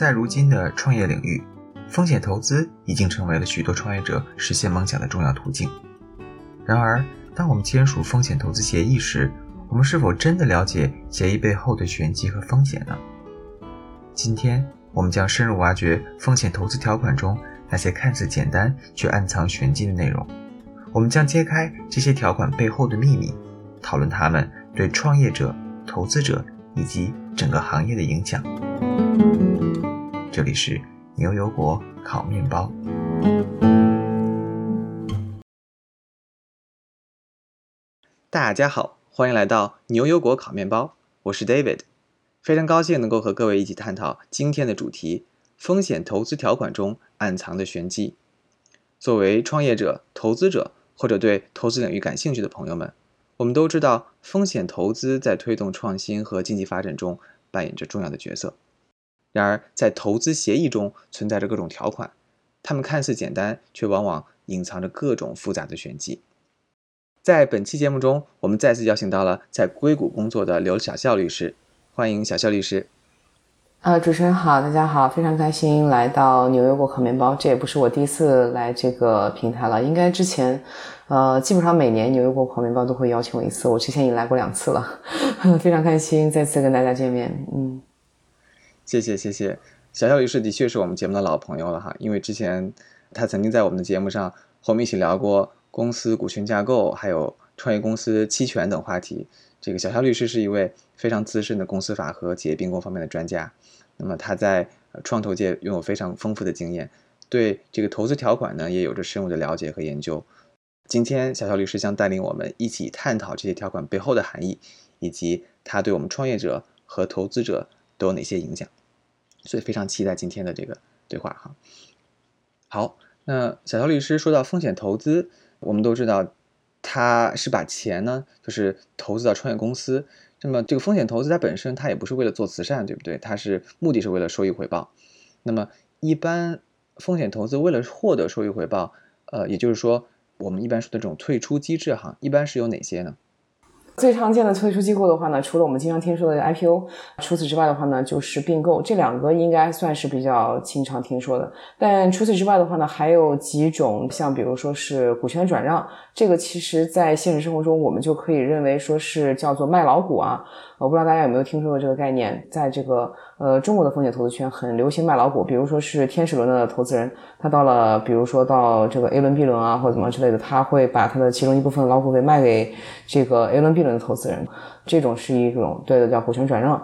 在如今的创业领域，风险投资已经成为了许多创业者实现梦想的重要途径。然而，当我们签署风险投资协议时，我们是否真的了解协议背后的玄机和风险呢？今天，我们将深入挖掘风险投资条款中那些看似简单却暗藏玄机的内容。我们将揭开这些条款背后的秘密，讨论它们对创业者、投资者以及整个行业的影响。这里是牛油果烤面包。大家好，欢迎来到牛油果烤面包，我是 David，非常高兴能够和各位一起探讨今天的主题：风险投资条款中暗藏的玄机。作为创业者、投资者。或者对投资领域感兴趣的朋友们，我们都知道，风险投资在推动创新和经济发展中扮演着重要的角色。然而，在投资协议中存在着各种条款，它们看似简单，却往往隐藏着各种复杂的玄机。在本期节目中，我们再次邀请到了在硅谷工作的刘小笑律师，欢迎小笑律师。呃，主持人好，大家好，非常开心来到牛油果烤面包。这也不是我第一次来这个平台了，应该之前，呃，基本上每年牛油果烤面包都会邀请我一次，我之前已经来过两次了，非常开心再次跟大家见面。嗯，谢谢谢谢，小小律师的确是我们节目的老朋友了哈，因为之前他曾经在我们的节目上和我们一起聊过公司股权架构，还有创业公司期权等话题。这个小肖律师是一位非常资深的公司法和企业并购方面的专家，那么他在创投界拥有非常丰富的经验，对这个投资条款呢也有着深入的了解和研究。今天小肖律师将带领我们一起探讨这些条款背后的含义，以及它对我们创业者和投资者都有哪些影响，所以非常期待今天的这个对话哈。好，那小肖律师说到风险投资，我们都知道。他是把钱呢，就是投资到创业公司。那么这个风险投资它本身，它也不是为了做慈善，对不对？它是目的是为了收益回报。那么一般风险投资为了获得收益回报，呃，也就是说我们一般说的这种退出机制哈，一般是有哪些呢？最常见的退出机构的话呢，除了我们经常听说的 IPO，除此之外的话呢，就是并购，这两个应该算是比较经常听说的。但除此之外的话呢，还有几种，像比如说是股权转让，这个其实在现实生活中我们就可以认为说是叫做卖老股啊。我不知道大家有没有听说过这个概念，在这个呃中国的风险投资圈很流行卖老股，比如说是天使轮的投资人，他到了比如说到这个 A 轮、B 轮啊或者怎么之类的，他会把他的其中一部分老股给卖给这个 A 轮、B 轮的投资人，这种是一种对的叫股权转让，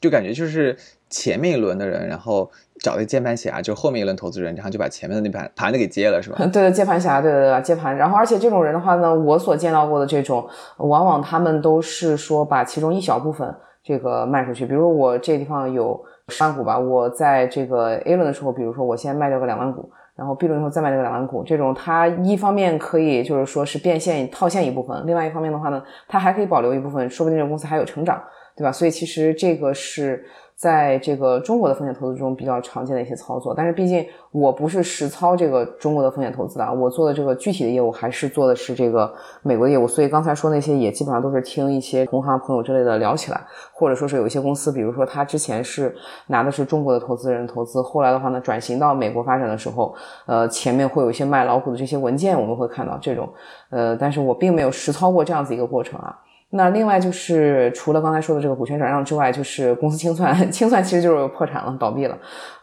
就感觉就是前面一轮的人，然后。找个接盘侠，就后面一轮投资人，然后就把前面的那盘盘子给接了，是吧？对的，接盘侠，对对对，接盘。然后，而且这种人的话呢，我所见到过的这种，往往他们都是说把其中一小部分这个卖出去。比如说我这地方有十万股吧，我在这个 A 轮的时候，比如说我先卖掉个两万股，然后 B 轮以后再卖掉个两万股，这种它一方面可以就是说是变现套现一部分，另外一方面的话呢，它还可以保留一部分，说不定这个公司还有成长，对吧？所以其实这个是。在这个中国的风险投资中比较常见的一些操作，但是毕竟我不是实操这个中国的风险投资的，我做的这个具体的业务还是做的是这个美国的业务，所以刚才说那些也基本上都是听一些同行朋友之类的聊起来，或者说是有一些公司，比如说他之前是拿的是中国的投资人投资，后来的话呢转型到美国发展的时候，呃前面会有一些卖老虎的这些文件，我们会看到这种，呃但是我并没有实操过这样子一个过程啊。那另外就是除了刚才说的这个股权转让之外，就是公司清算，清算其实就是破产了、倒闭了，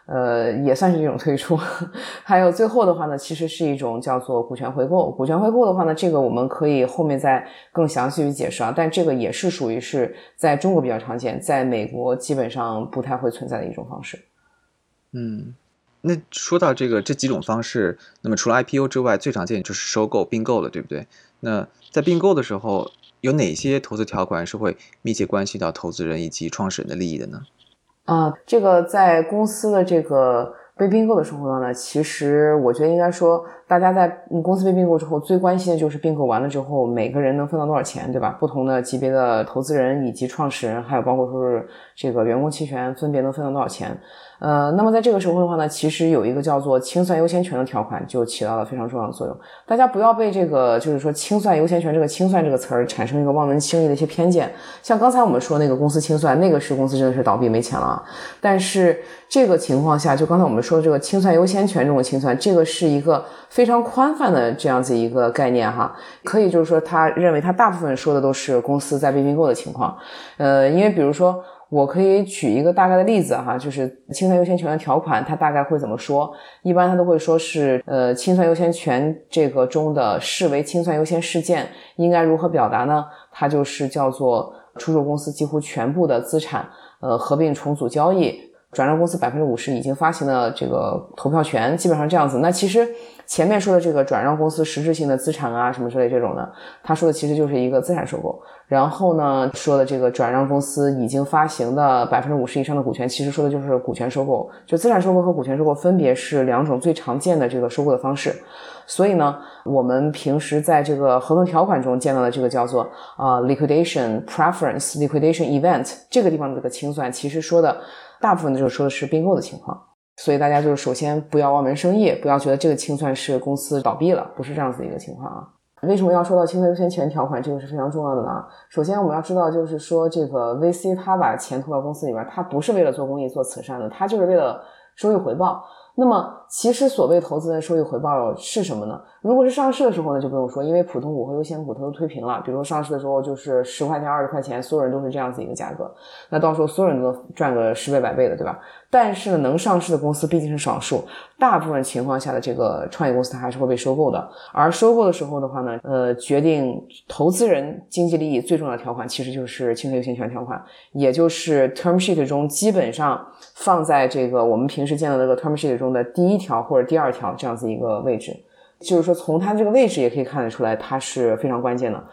呃，也算是一种退出。还有最后的话呢，其实是一种叫做股权回购。股权回购的话呢，这个我们可以后面再更详细去解释啊。但这个也是属于是在中国比较常见，在美国基本上不太会存在的一种方式。嗯，那说到这个这几种方式，那么除了 IPO 之外，最常见就是收购、并购了，对不对？那在并购的时候。有哪些投资条款是会密切关系到投资人以及创始人的利益的呢？啊，这个在公司的这个被并购的时候呢，其实我觉得应该说。大家在公司被并购之后，最关心的就是并购完了之后，每个人能分到多少钱，对吧？不同的级别的投资人以及创始人，还有包括说是这个员工期权，分别能分到多少钱？呃，那么在这个时候的话呢，其实有一个叫做清算优先权的条款，就起到了非常重要的作用。大家不要被这个就是说清算优先权这个清算这个词儿产生一个望文轻义的一些偏见。像刚才我们说那个公司清算，那个是公司真的是倒闭没钱了。但是这个情况下，就刚才我们说的这个清算优先权这种清算，这个是一个非非常宽泛的这样子一个概念哈，可以就是说他认为他大部分说的都是公司在被并购的情况。呃，因为比如说。我可以举一个大概的例子哈，就是清算优先权的条款，它大概会怎么说？一般它都会说是，呃，清算优先权这个中的视为清算优先事件应该如何表达呢？它就是叫做出售公司几乎全部的资产，呃，合并重组交易，转让公司百分之五十已经发行的这个投票权，基本上这样子。那其实。前面说的这个转让公司实质性的资产啊，什么之类这种的，他说的其实就是一个资产收购。然后呢，说的这个转让公司已经发行的百分之五十以上的股权，其实说的就是股权收购。就资产收购和股权收购分别是两种最常见的这个收购的方式。所以呢，我们平时在这个合同条款中见到的这个叫做啊 liquidation preference liquidation event 这个地方的这个清算，其实说的大部分就是说的是并购的情况。所以大家就是首先不要望文生义，不要觉得这个清算是公司倒闭了，不是这样子的一个情况啊。为什么要说到清算优先权条款？这个是非常重要的呢。首先我们要知道，就是说这个 VC 他把钱投到公司里边，他不是为了做公益、做慈善的，他就是为了收益回报。那么，其实所谓投资的收益回报是什么呢？如果是上市的时候呢，就不用说，因为普通股和优先股它都推平了。比如说上市的时候就是十块钱、二十块钱，所有人都是这样子一个价格，那到时候所有人都赚个十倍、百倍的，对吧？但是呢，能上市的公司毕竟是少数，大部分情况下的这个创业公司它还是会被收购的。而收购的时候的话呢，呃，决定投资人经济利益最重要的条款其实就是清算优先权条款，也就是 term sheet 中基本上放在这个我们平时见到那个 term sheet 中的第一条或者第二条这样子一个位置。就是说，从它这个位置也可以看得出来，它是非常关键的。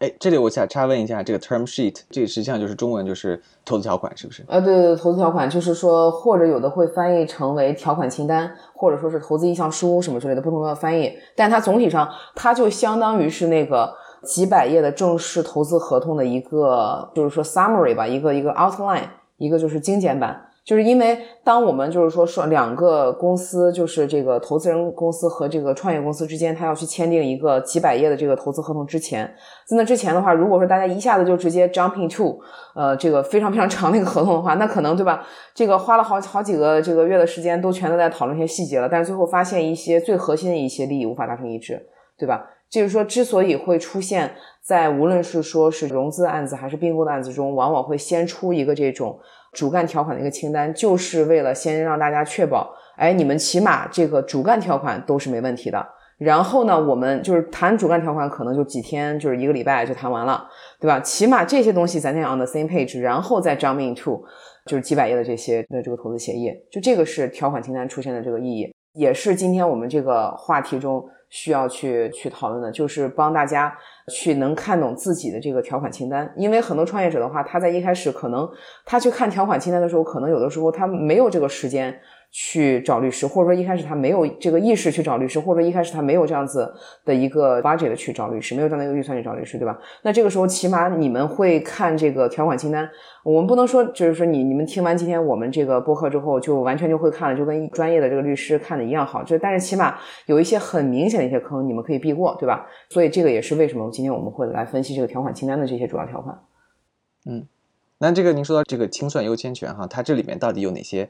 哎，这里我想插问一下，这个 term sheet 这个实际上就是中文就是投资条款，是不是？呃，对对，投资条款就是说，或者有的会翻译成为条款清单，或者说是投资意向书什么之类的不同的翻译。但它总体上，它就相当于是那个几百页的正式投资合同的一个，就是说 summary 吧，一个一个 outline，一个就是精简版。就是因为当我们就是说说两个公司，就是这个投资人公司和这个创业公司之间，他要去签订一个几百页的这个投资合同之前，在那之前的话，如果说大家一下子就直接 jumping to，呃，这个非常非常长的一个合同的话，那可能对吧？这个花了好好几个这个月的时间，都全都在讨论一些细节了，但是最后发现一些最核心的一些利益无法达成一致，对吧？就是说，之所以会出现在无论是说是融资案子还是并购的案子中，往往会先出一个这种。主干条款的一个清单，就是为了先让大家确保，哎，你们起码这个主干条款都是没问题的。然后呢，我们就是谈主干条款，可能就几天，就是一个礼拜就谈完了，对吧？起码这些东西咱先 on the same page，然后再 jump into 就是几百页的这些的这个投资协议，就这个是条款清单出现的这个意义，也是今天我们这个话题中需要去去讨论的，就是帮大家。去能看懂自己的这个条款清单，因为很多创业者的话，他在一开始可能他去看条款清单的时候，可能有的时候他没有这个时间。去找律师，或者说一开始他没有这个意识去找律师，或者说一开始他没有这样子的一个 budget 去找律师，没有这样的一个预算去找律师，对吧？那这个时候起码你们会看这个条款清单。我们不能说就是说你你们听完今天我们这个播客之后就完全就会看了，就跟专业的这个律师看的一样好。就但是起码有一些很明显的一些坑，你们可以避过，对吧？所以这个也是为什么今天我们会来分析这个条款清单的这些主要条款。嗯，那这个您说到这个清算优先权哈，它这里面到底有哪些？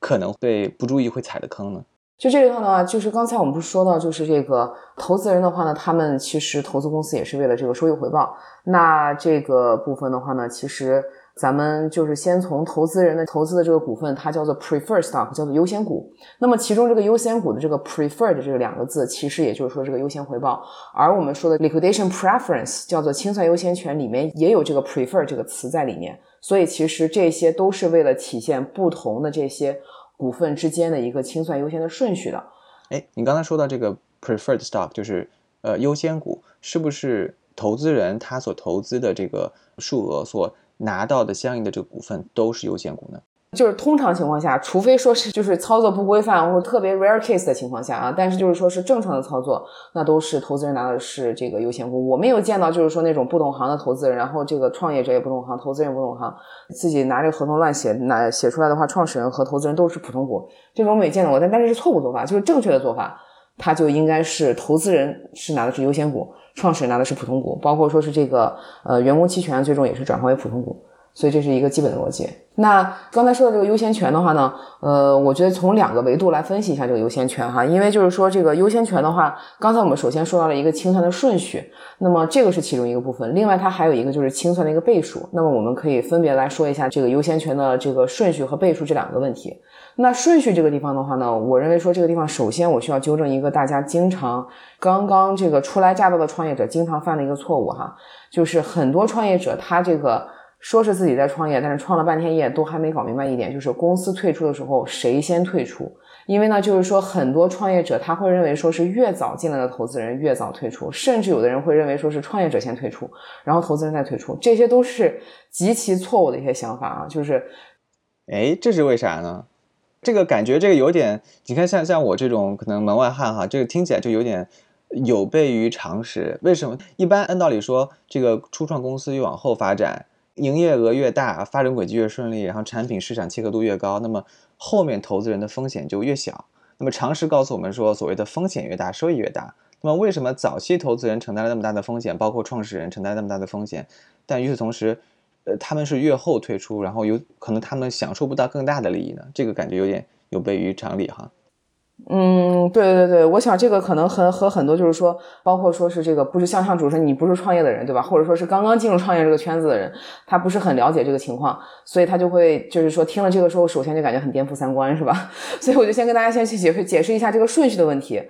可能会不注意会踩的坑呢？就这个的话呢，就是刚才我们不是说到，就是这个投资人的话呢，他们其实投资公司也是为了这个收益回报。那这个部分的话呢，其实咱们就是先从投资人的投资的这个股份，它叫做 preferred stock，叫做优先股。那么其中这个优先股的这个 preferred 这个两个字，其实也就是说这个优先回报。而我们说的 liquidation preference 叫做清算优先权里面也有这个 prefer 这个词在里面。所以其实这些都是为了体现不同的这些股份之间的一个清算优先的顺序的。哎，你刚才说到这个 preferred stock，就是呃优先股，是不是投资人他所投资的这个数额所拿到的相应的这个股份都是优先股呢？就是通常情况下，除非说是就是操作不规范或者特别 rare case 的情况下啊，但是就是说是正常的操作，那都是投资人拿的是这个优先股。我没有见到就是说那种不懂行的投资人，然后这个创业者也不懂行，投资人也不懂行，自己拿这个合同乱写，拿写出来的话，创始人和投资人都是普通股，这种我没见到过。但但是是错误做法，就是正确的做法，它就应该是投资人是拿的是优先股，创始人拿的是普通股，包括说是这个呃员工期权最终也是转化为普通股。所以这是一个基本的逻辑。那刚才说的这个优先权的话呢，呃，我觉得从两个维度来分析一下这个优先权哈，因为就是说这个优先权的话，刚才我们首先说到了一个清算的顺序，那么这个是其中一个部分，另外它还有一个就是清算的一个倍数。那么我们可以分别来说一下这个优先权的这个顺序和倍数这两个问题。那顺序这个地方的话呢，我认为说这个地方首先我需要纠正一个大家经常刚刚这个初来乍到的创业者经常犯的一个错误哈，就是很多创业者他这个。说是自己在创业，但是创了半天业都还没搞明白一点，就是公司退出的时候谁先退出？因为呢，就是说很多创业者他会认为说是越早进来的投资人越早退出，甚至有的人会认为说是创业者先退出，然后投资人再退出，这些都是极其错误的一些想法啊！就是，哎，这是为啥呢？这个感觉这个有点，你看像像我这种可能门外汉哈，这个听起来就有点有悖于常识。为什么？一般按道理说，这个初创公司越往后发展。营业额越大，发展轨迹越顺利，然后产品市场契合度越高，那么后面投资人的风险就越小。那么常识告诉我们说，所谓的风险越大，收益越大。那么为什么早期投资人承担了那么大的风险，包括创始人承担那么大的风险，但与此同时，呃，他们是越后退出，然后有可能他们享受不到更大的利益呢？这个感觉有点有悖于常理哈。嗯，对对对，我想这个可能和和很多就是说，包括说是这个不是向上主持人，你不是创业的人，对吧？或者说是刚刚进入创业这个圈子的人，他不是很了解这个情况，所以他就会就是说听了这个之后，首先就感觉很颠覆三观，是吧？所以我就先跟大家先去解释解释一下这个顺序的问题。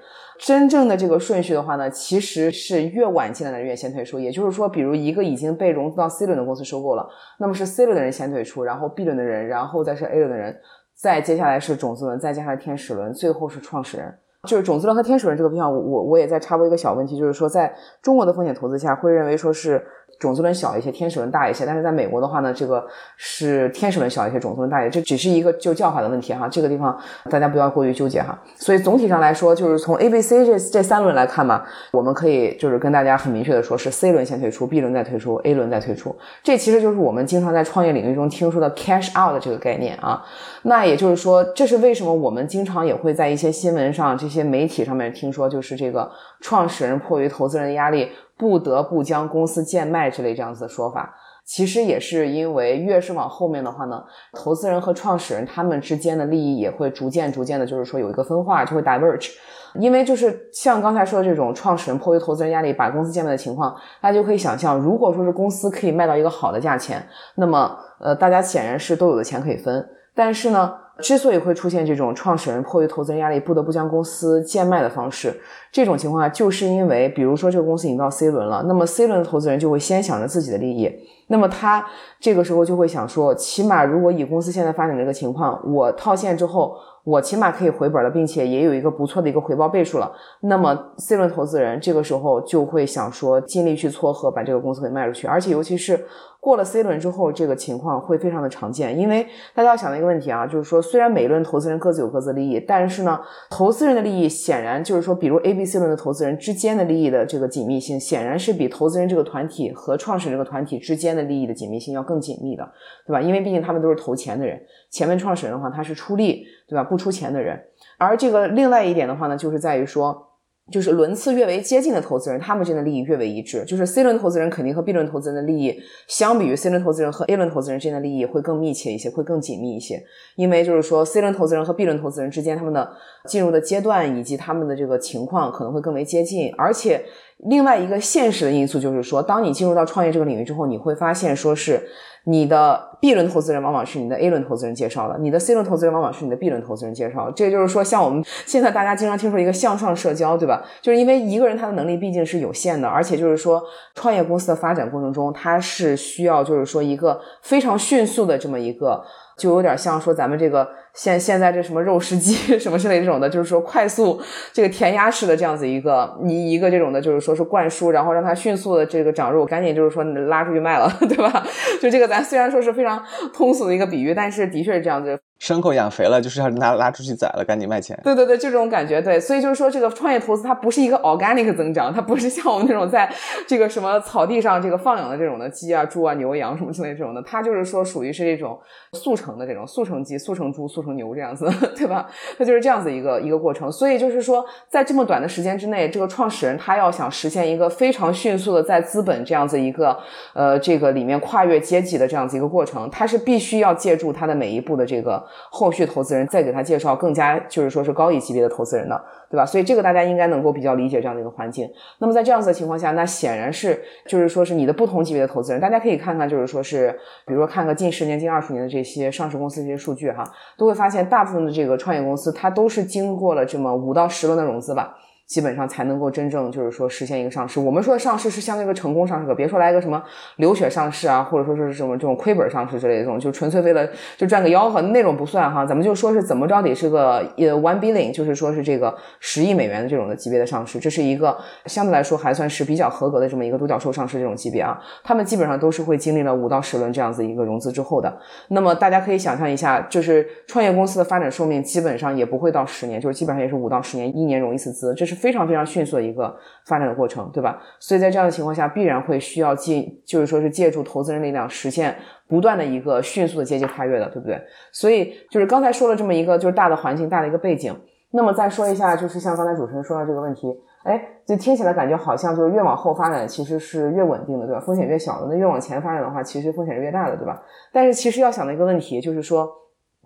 真正的这个顺序的话呢，其实是越晚进来的人越先退出。也就是说，比如一个已经被融资到 C 轮的公司收购了，那么是 C 轮的人先退出，然后 B 轮的人，然后再是 A 轮的人。再接下来是种子轮，再接下来天使轮，最后是创始人。就是种子轮和天使轮这个票，我我我也在插播一个小问题，就是说在中国的风险投资下，会认为说是。种子轮小一些，天使轮大一些，但是在美国的话呢，这个是天使轮小一些，种子轮大一些，这只是一个就叫法的问题哈，这个地方大家不要过于纠结哈。所以总体上来说，就是从 A、B、C 这这三轮来看嘛，我们可以就是跟大家很明确的说，是 C 轮先退出，B 轮再退出，A 轮再退出。这其实就是我们经常在创业领域中听说的 cash out 的这个概念啊。那也就是说，这是为什么我们经常也会在一些新闻上、这些媒体上面听说，就是这个创始人迫于投资人的压力。不得不将公司贱卖之类这样子的说法，其实也是因为越是往后面的话呢，投资人和创始人他们之间的利益也会逐渐逐渐的，就是说有一个分化，就会 diverge。因为就是像刚才说的这种创始人迫于投资人压力把公司贱卖的情况，大家就可以想象，如果说是公司可以卖到一个好的价钱，那么呃大家显然是都有的钱可以分，但是呢。之所以会出现这种创始人迫于投资人压力不得不将公司贱卖的方式，这种情况，就是因为，比如说这个公司已经到 C 轮了，那么 C 轮的投资人就会先想着自己的利益，那么他这个时候就会想说，起码如果以公司现在发展这个情况，我套现之后，我起码可以回本了，并且也有一个不错的一个回报倍数了，那么 C 轮投资人这个时候就会想说，尽力去撮合把这个公司给卖出去，而且尤其是。过了 C 轮之后，这个情况会非常的常见，因为大家要想的一个问题啊，就是说虽然每一轮投资人各自有各自的利益，但是呢，投资人的利益显然就是说，比如 A、B、C 轮的投资人之间的利益的这个紧密性，显然是比投资人这个团体和创始人这个团体之间的利益的紧密性要更紧密的，对吧？因为毕竟他们都是投钱的人，前面创始人的话他是出力，对吧？不出钱的人，而这个另外一点的话呢，就是在于说。就是轮次越为接近的投资人，他们之间的利益越为一致。就是 C 轮投资人肯定和 B 轮投资人的利益，相比于 C 轮投资人和 A 轮投资人之间的利益会更密切一些，会更紧密一些。因为就是说 C 轮投资人和 B 轮投资人之间，他们的进入的阶段以及他们的这个情况可能会更为接近。而且另外一个现实的因素就是说，当你进入到创业这个领域之后，你会发现说是。你的 B 轮投资人往往是你的 A 轮投资人介绍的，你的 C 轮投资人往往是你的 B 轮投资人介绍。这就是说，像我们现在大家经常听说一个向上社交，对吧？就是因为一个人他的能力毕竟是有限的，而且就是说，创业公司的发展过程中，他是需要就是说一个非常迅速的这么一个。就有点像说咱们这个现现在这什么肉食鸡 什么之类这种的，就是说快速这个填鸭式的这样子一个你一个这种的，就是说是灌输，然后让它迅速的这个长肉，赶紧就是说拉出去卖了，对吧？就这个咱虽然说是非常通俗的一个比喻，但是的确是这样子。牲口养肥了，就是要拉拉出去宰了，赶紧卖钱。对对对，就这种感觉。对，所以就是说，这个创业投资它不是一个 organic 增长，它不是像我们那种在这个什么草地上这个放养的这种的鸡啊、猪啊、牛羊什么之类这种的，它就是说属于是这种速成的这种速成鸡、速成猪、速做成牛这样子，对吧？它就是这样子一个一个过程。所以就是说，在这么短的时间之内，这个创始人他要想实现一个非常迅速的在资本这样子一个呃这个里面跨越阶级的这样子一个过程，他是必须要借助他的每一步的这个后续投资。人再给他介绍更加就是说是高一级别的投资人的，对吧？所以这个大家应该能够比较理解这样的一个环境。那么在这样子的情况下，那显然是就是说是你的不同级别的投资人，大家可以看看就是说是，比如说看个近十年、近二十年的这些上市公司这些数据哈，都会发现大部分的这个创业公司它都是经过了这么五到十轮的融资吧。基本上才能够真正就是说实现一个上市。我们说的上市是相对一个成功上市，可别说来个什么流血上市啊，或者说是什么这种亏本上市之类的这种，就纯粹为了就赚个吆喝那种不算哈。咱们就说是怎么着得是个呃 one billion，就是说是这个十亿美元的这种的级别的上市，这是一个相对来说还算是比较合格的这么一个独角兽上市这种级别啊。他们基本上都是会经历了五到十轮这样子一个融资之后的。那么大家可以想象一下，就是创业公司的发展寿命基本上也不会到十年，就是基本上也是五到十年，一年融一次资，这是非常非常迅速的一个发展的过程，对吧？所以在这样的情况下，必然会需要借，就是说是借助投资人力量，实现不断的一个迅速的阶级跨越的，对不对？所以就是刚才说了这么一个就是大的环境，大的一个背景。那么再说一下，就是像刚才主持人说到这个问题，哎，就听起来感觉好像就是越往后发展其实是越稳定的，对吧？风险越小的，那越往前发展的话，其实风险是越大的，对吧？但是其实要想的一个问题就是说，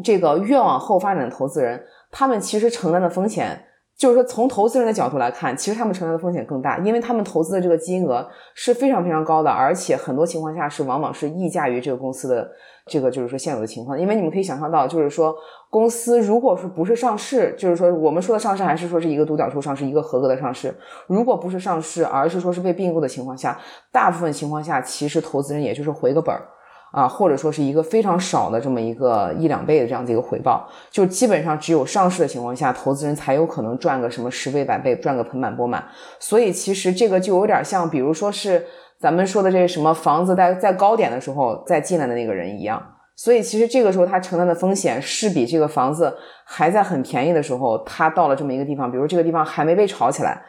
这个越往后发展的投资人，他们其实承担的风险。就是说，从投资人的角度来看，其实他们承担的风险更大，因为他们投资的这个金额是非常非常高的，而且很多情况下是往往是溢价于这个公司的这个就是说现有的情况。因为你们可以想象到，就是说公司如果说不是上市，就是说我们说的上市还是说是一个独角兽上市，一个合格的上市。如果不是上市，而是说是被并购的情况下，大部分情况下其实投资人也就是回个本儿。啊，或者说是一个非常少的这么一个一两倍的这样的一个回报，就基本上只有上市的情况下，投资人才有可能赚个什么十倍百倍，赚个盆满钵满。所以其实这个就有点像，比如说是咱们说的这什么房子在在高点的时候再进来的那个人一样。所以其实这个时候他承担的风险是比这个房子还在很便宜的时候，他到了这么一个地方，比如这个地方还没被炒起来。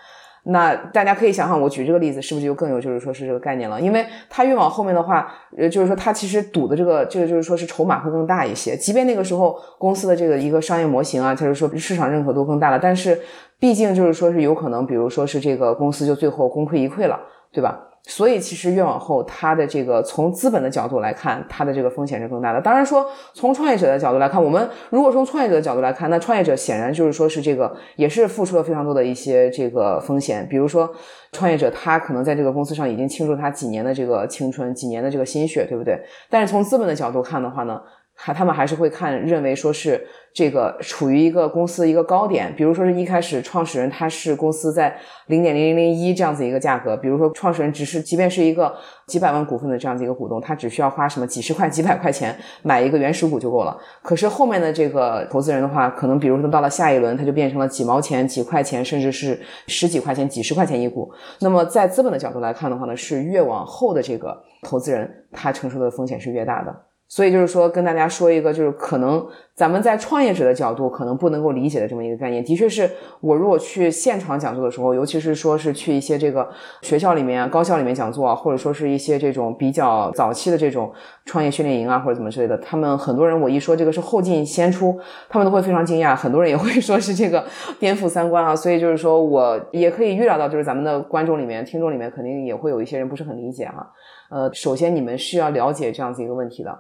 那大家可以想想，我举这个例子是不是就更有就是说是这个概念了？因为它越往后面的话，呃，就是说它其实赌的这个这个就是说是筹码会更大一些。即便那个时候公司的这个一个商业模型啊，就是说市场认可度更大了，但是毕竟就是说是有可能，比如说是这个公司就最后功亏一篑了，对吧？所以其实越往后，它的这个从资本的角度来看，它的这个风险是更大的。当然说，从创业者的角度来看，我们如果从创业者的角度来看，那创业者显然就是说是这个也是付出了非常多的一些这个风险。比如说，创业者他可能在这个公司上已经倾注他几年的这个青春、几年的这个心血，对不对？但是从资本的角度看的话呢？还他们还是会看认为说是这个处于一个公司一个高点，比如说是一开始创始人他是公司在零点零零零一这样子一个价格，比如说创始人只是即便是一个几百万股份的这样子一个股东，他只需要花什么几十块几百块钱买一个原始股就够了。可是后面的这个投资人的话，可能比如说到了下一轮，他就变成了几毛钱、几块钱，甚至是十几块钱、几十块钱一股。那么在资本的角度来看的话呢，是越往后的这个投资人他承受的风险是越大的。所以就是说，跟大家说一个，就是可能咱们在创业者的角度可能不能够理解的这么一个概念。的确是我如果去现场讲座的时候，尤其是说是去一些这个学校里面、高校里面讲座啊，或者说是一些这种比较早期的这种创业训练营啊，或者怎么之类的，他们很多人我一说这个是后进先出，他们都会非常惊讶，很多人也会 说是这个颠覆三观啊。所以就是说我也可以预料到，就是咱们的观众里面、听众里面肯定也会有一些人不是很理解哈。呃，首先你们是要了解这样子一个问题的。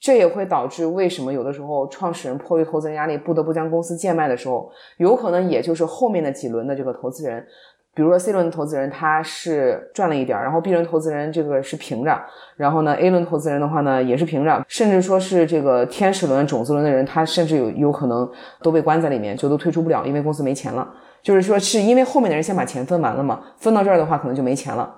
这也会导致为什么有的时候创始人迫于投资人压力不得不将公司贱卖的时候，有可能也就是后面的几轮的这个投资人，比如说 C 轮的投资人他是赚了一点，然后 B 轮投资人这个是平着，然后呢 A 轮投资人的话呢也是平着，甚至说是这个天使轮、种子轮的人，他甚至有有可能都被关在里面，就都退出不了，因为公司没钱了。就是说是因为后面的人先把钱分完了嘛，分到这儿的话可能就没钱了。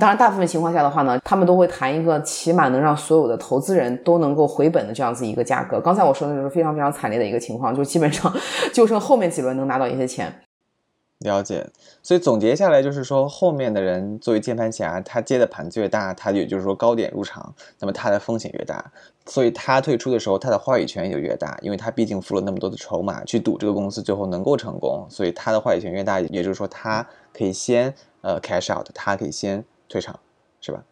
当然，大部分情况下的话呢，他们都会谈一个起码能让所有的投资人都能够回本的这样子一个价格。刚才我说的就是非常非常惨烈的一个情况，就基本上就剩后面几轮能拿到一些钱。了解，所以总结下来就是说，后面的人作为键盘侠，他接的盘子越大，他也就是说高点入场，那么他的风险越大，所以他退出的时候，他的话语权也就越大，因为他毕竟付了那么多的筹码去赌这个公司最后能够成功，所以他的话语权越大，也就是说他可以先呃 cash out，他可以先退场，是吧？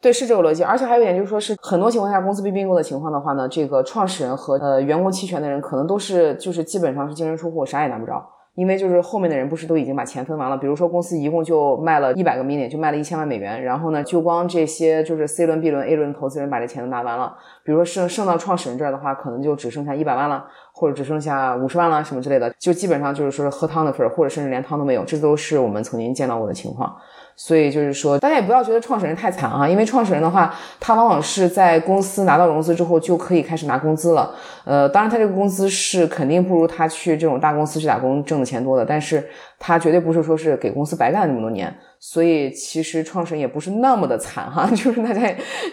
对，是这个逻辑。而且还有一点就是说，是很多情况下公司被并购的情况的话呢，这个创始人和呃员工期权的人可能都是就是基本上是净身出户，啥也拿不着。因为就是后面的人不是都已经把钱分完了，比如说公司一共就卖了一百个 million，就卖了一千万美元，然后呢，就光这些就是 C 轮、B 轮、A 轮投资人把这钱都拿完了，比如说剩剩到创始人这儿的话，可能就只剩下一百万了，或者只剩下五十万了什么之类的，就基本上就是说是喝汤的份儿，或者甚至连汤都没有，这都是我们曾经见到过的情况。所以就是说，大家也不要觉得创始人太惨啊，因为创始人的话，他往往是在公司拿到融资之后就可以开始拿工资了。呃，当然他这个工资是肯定不如他去这种大公司去打工挣的钱多的，但是他绝对不是说是给公司白干那么多年。所以其实创始人也不是那么的惨哈，就是大家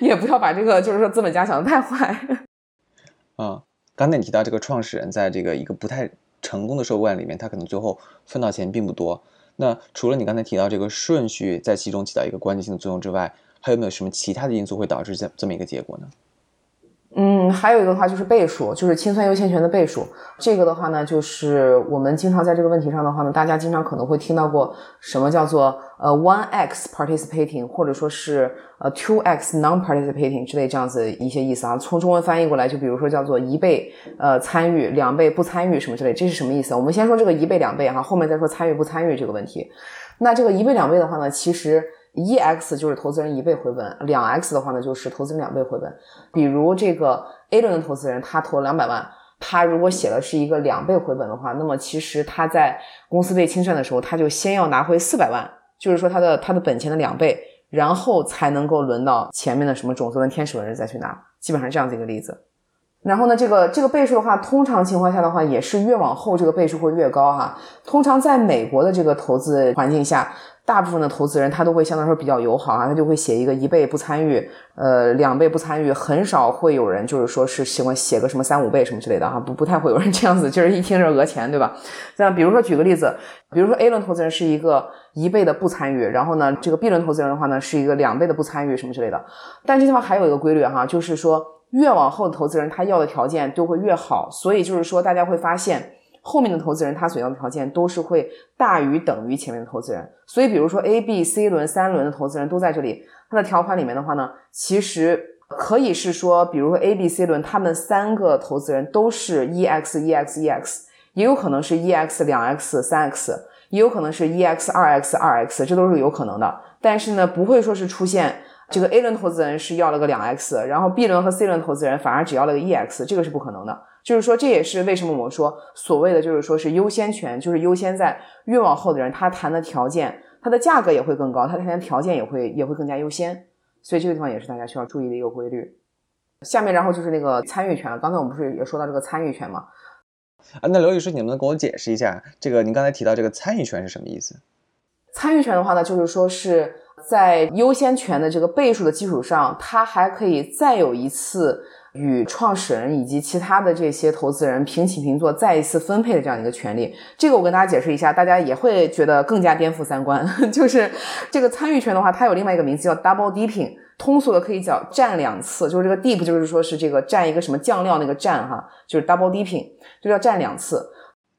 也不要把这个就是说资本家想的太坏。嗯，刚才你提到这个创始人在这个一个不太成功的收购案里面，他可能最后分到钱并不多。那除了你刚才提到这个顺序在其中起到一个关键性的作用之外，还有没有什么其他的因素会导致这这么一个结果呢？嗯，还有一个的话就是倍数，就是清算优先权的倍数。这个的话呢，就是我们经常在这个问题上的话呢，大家经常可能会听到过什么叫做呃 one x participating，或者说是呃 two x non-participating 之类这样子一些意思啊。从中文翻译过来，就比如说叫做一倍呃参与，两倍不参与什么之类，这是什么意思？我们先说这个一倍两倍哈，后面再说参与不参与这个问题。那这个一倍两倍的话呢，其实。一 x 就是投资人一倍回本，两 x 的话呢就是投资人两倍回本。比如这个 A 轮的投资人，他投了两百万，他如果写的是一个两倍回本的话，那么其实他在公司被清算的时候，他就先要拿回四百万，就是说他的他的本钱的两倍，然后才能够轮到前面的什么种子轮、天使轮再去拿，基本上这样子一个例子。然后呢，这个这个倍数的话，通常情况下的话，也是越往后这个倍数会越高哈。通常在美国的这个投资环境下。大部分的投资人他都会相对来说比较友好啊，他就会写一个一倍不参与，呃，两倍不参与，很少会有人就是说是喜欢写个什么三五倍什么之类的哈，不不太会有人这样子，就是一听是讹钱，对吧？像比如说举个例子，比如说 A 轮投资人是一个一倍的不参与，然后呢，这个 B 轮投资人的话呢是一个两倍的不参与什么之类的。但这地方还有一个规律哈，就是说越往后的投资人他要的条件就会越好，所以就是说大家会发现。后面的投资人他所要的条件都是会大于等于前面的投资人，所以比如说 A、B、C 轮三轮的投资人都在这里，它的条款里面的话呢，其实可以是说，比如说 A、B、C 轮他们三个投资人都是 E X E X E X，也有可能是 E X 两 X 三 X，也有可能是 E X 二 X 二 X，这都是有可能的。但是呢，不会说是出现这个 A 轮投资人是要了个两 X，然后 B 轮和 C 轮投资人反而只要了个一 X，这个是不可能的。就是说，这也是为什么我们说所谓的就是说是优先权，就是优先在越往后的人，他谈的条件，他的价格也会更高，他谈的条件也会也会更加优先。所以这个地方也是大家需要注意的一个规律。下面然后就是那个参与权，刚才我们不是也说到这个参与权吗？啊，那刘律师，你能不能给我解释一下，这个您刚才提到这个参与权是什么意思？参与权的话呢，就是说是在优先权的这个倍数的基础上，它还可以再有一次。与创始人以及其他的这些投资人平起平坐，再一次分配的这样一个权利，这个我跟大家解释一下，大家也会觉得更加颠覆三观。就是这个参与权的话，它有另外一个名字叫 double dipping，通俗的可以叫占两次。就是这个 deep 就是说是这个占一个什么酱料那个占哈，就是 double dipping，就叫占两次，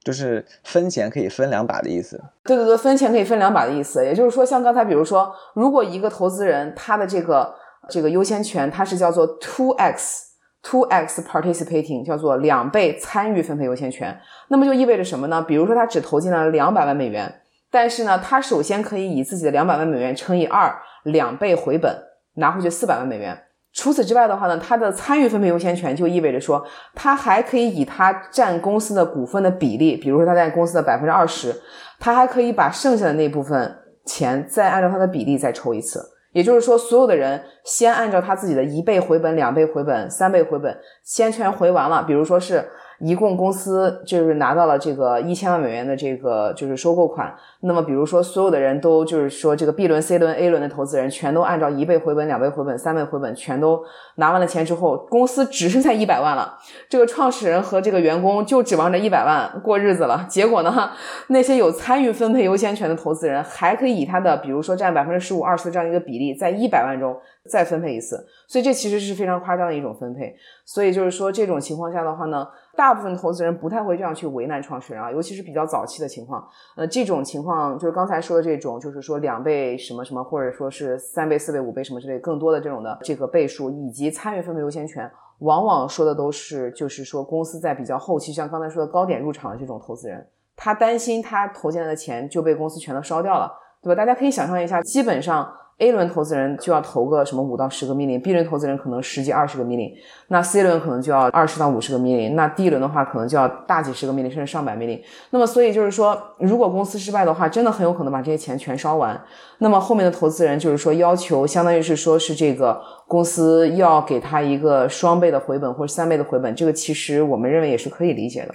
就是分钱可以分两把的意思。对对对，分钱可以分两把的意思。也就是说，像刚才比如说，如果一个投资人他的这个这个优先权，它是叫做 two x。Two x participating 叫做两倍参与分配优先权，那么就意味着什么呢？比如说他只投进了两百万美元，但是呢，他首先可以以自己的两百万美元乘以二，两倍回本，拿回去四百万美元。除此之外的话呢，他的参与分配优先权就意味着说，他还可以以他占公司的股份的比例，比如说他占公司的百分之二十，他还可以把剩下的那部分钱再按照他的比例再抽一次。也就是说，所有的人先按照他自己的一倍回本、两倍回本、三倍回本，先全回完了。比如说是一共公司就是拿到了这个一千万美元的这个就是收购款。那么比如说所有的人都就是说这个 B 轮、C 轮、A 轮的投资人全都按照一倍回本、两倍回本、三倍回本，全都拿完了钱之后，公司只剩下一百万了。这个创始人和这个员工就指望着一百万过日子了。结果呢，那些有参与分配优先权的投资人还可以以他的比如说占百分之十五、二十这样一个比例，在一百万中再分配一次。所以这其实是非常夸张的一种分配。所以就是说这种情况下的话呢。大部分投资人不太会这样去为难创始人啊，尤其是比较早期的情况。呃，这种情况就是刚才说的这种，就是说两倍什么什么，或者说是三倍、四倍、五倍什么之类更多的这种的这个倍数，以及参与分配优先权，往往说的都是就是说公司在比较后期，像刚才说的高点入场的这种投资人，他担心他投进来的钱就被公司全都烧掉了，对吧？大家可以想象一下，基本上。A 轮投资人就要投个什么五到十个 million，B 轮投资人可能十几二十个 million，那 C 轮可能就要二十到五十个 million，那 D 轮的话可能就要大几十个 million，甚至上百 million。那么所以就是说，如果公司失败的话，真的很有可能把这些钱全烧完。那么后面的投资人就是说要求，相当于是说是这个公司要给他一个双倍的回本或者三倍的回本，这个其实我们认为也是可以理解的。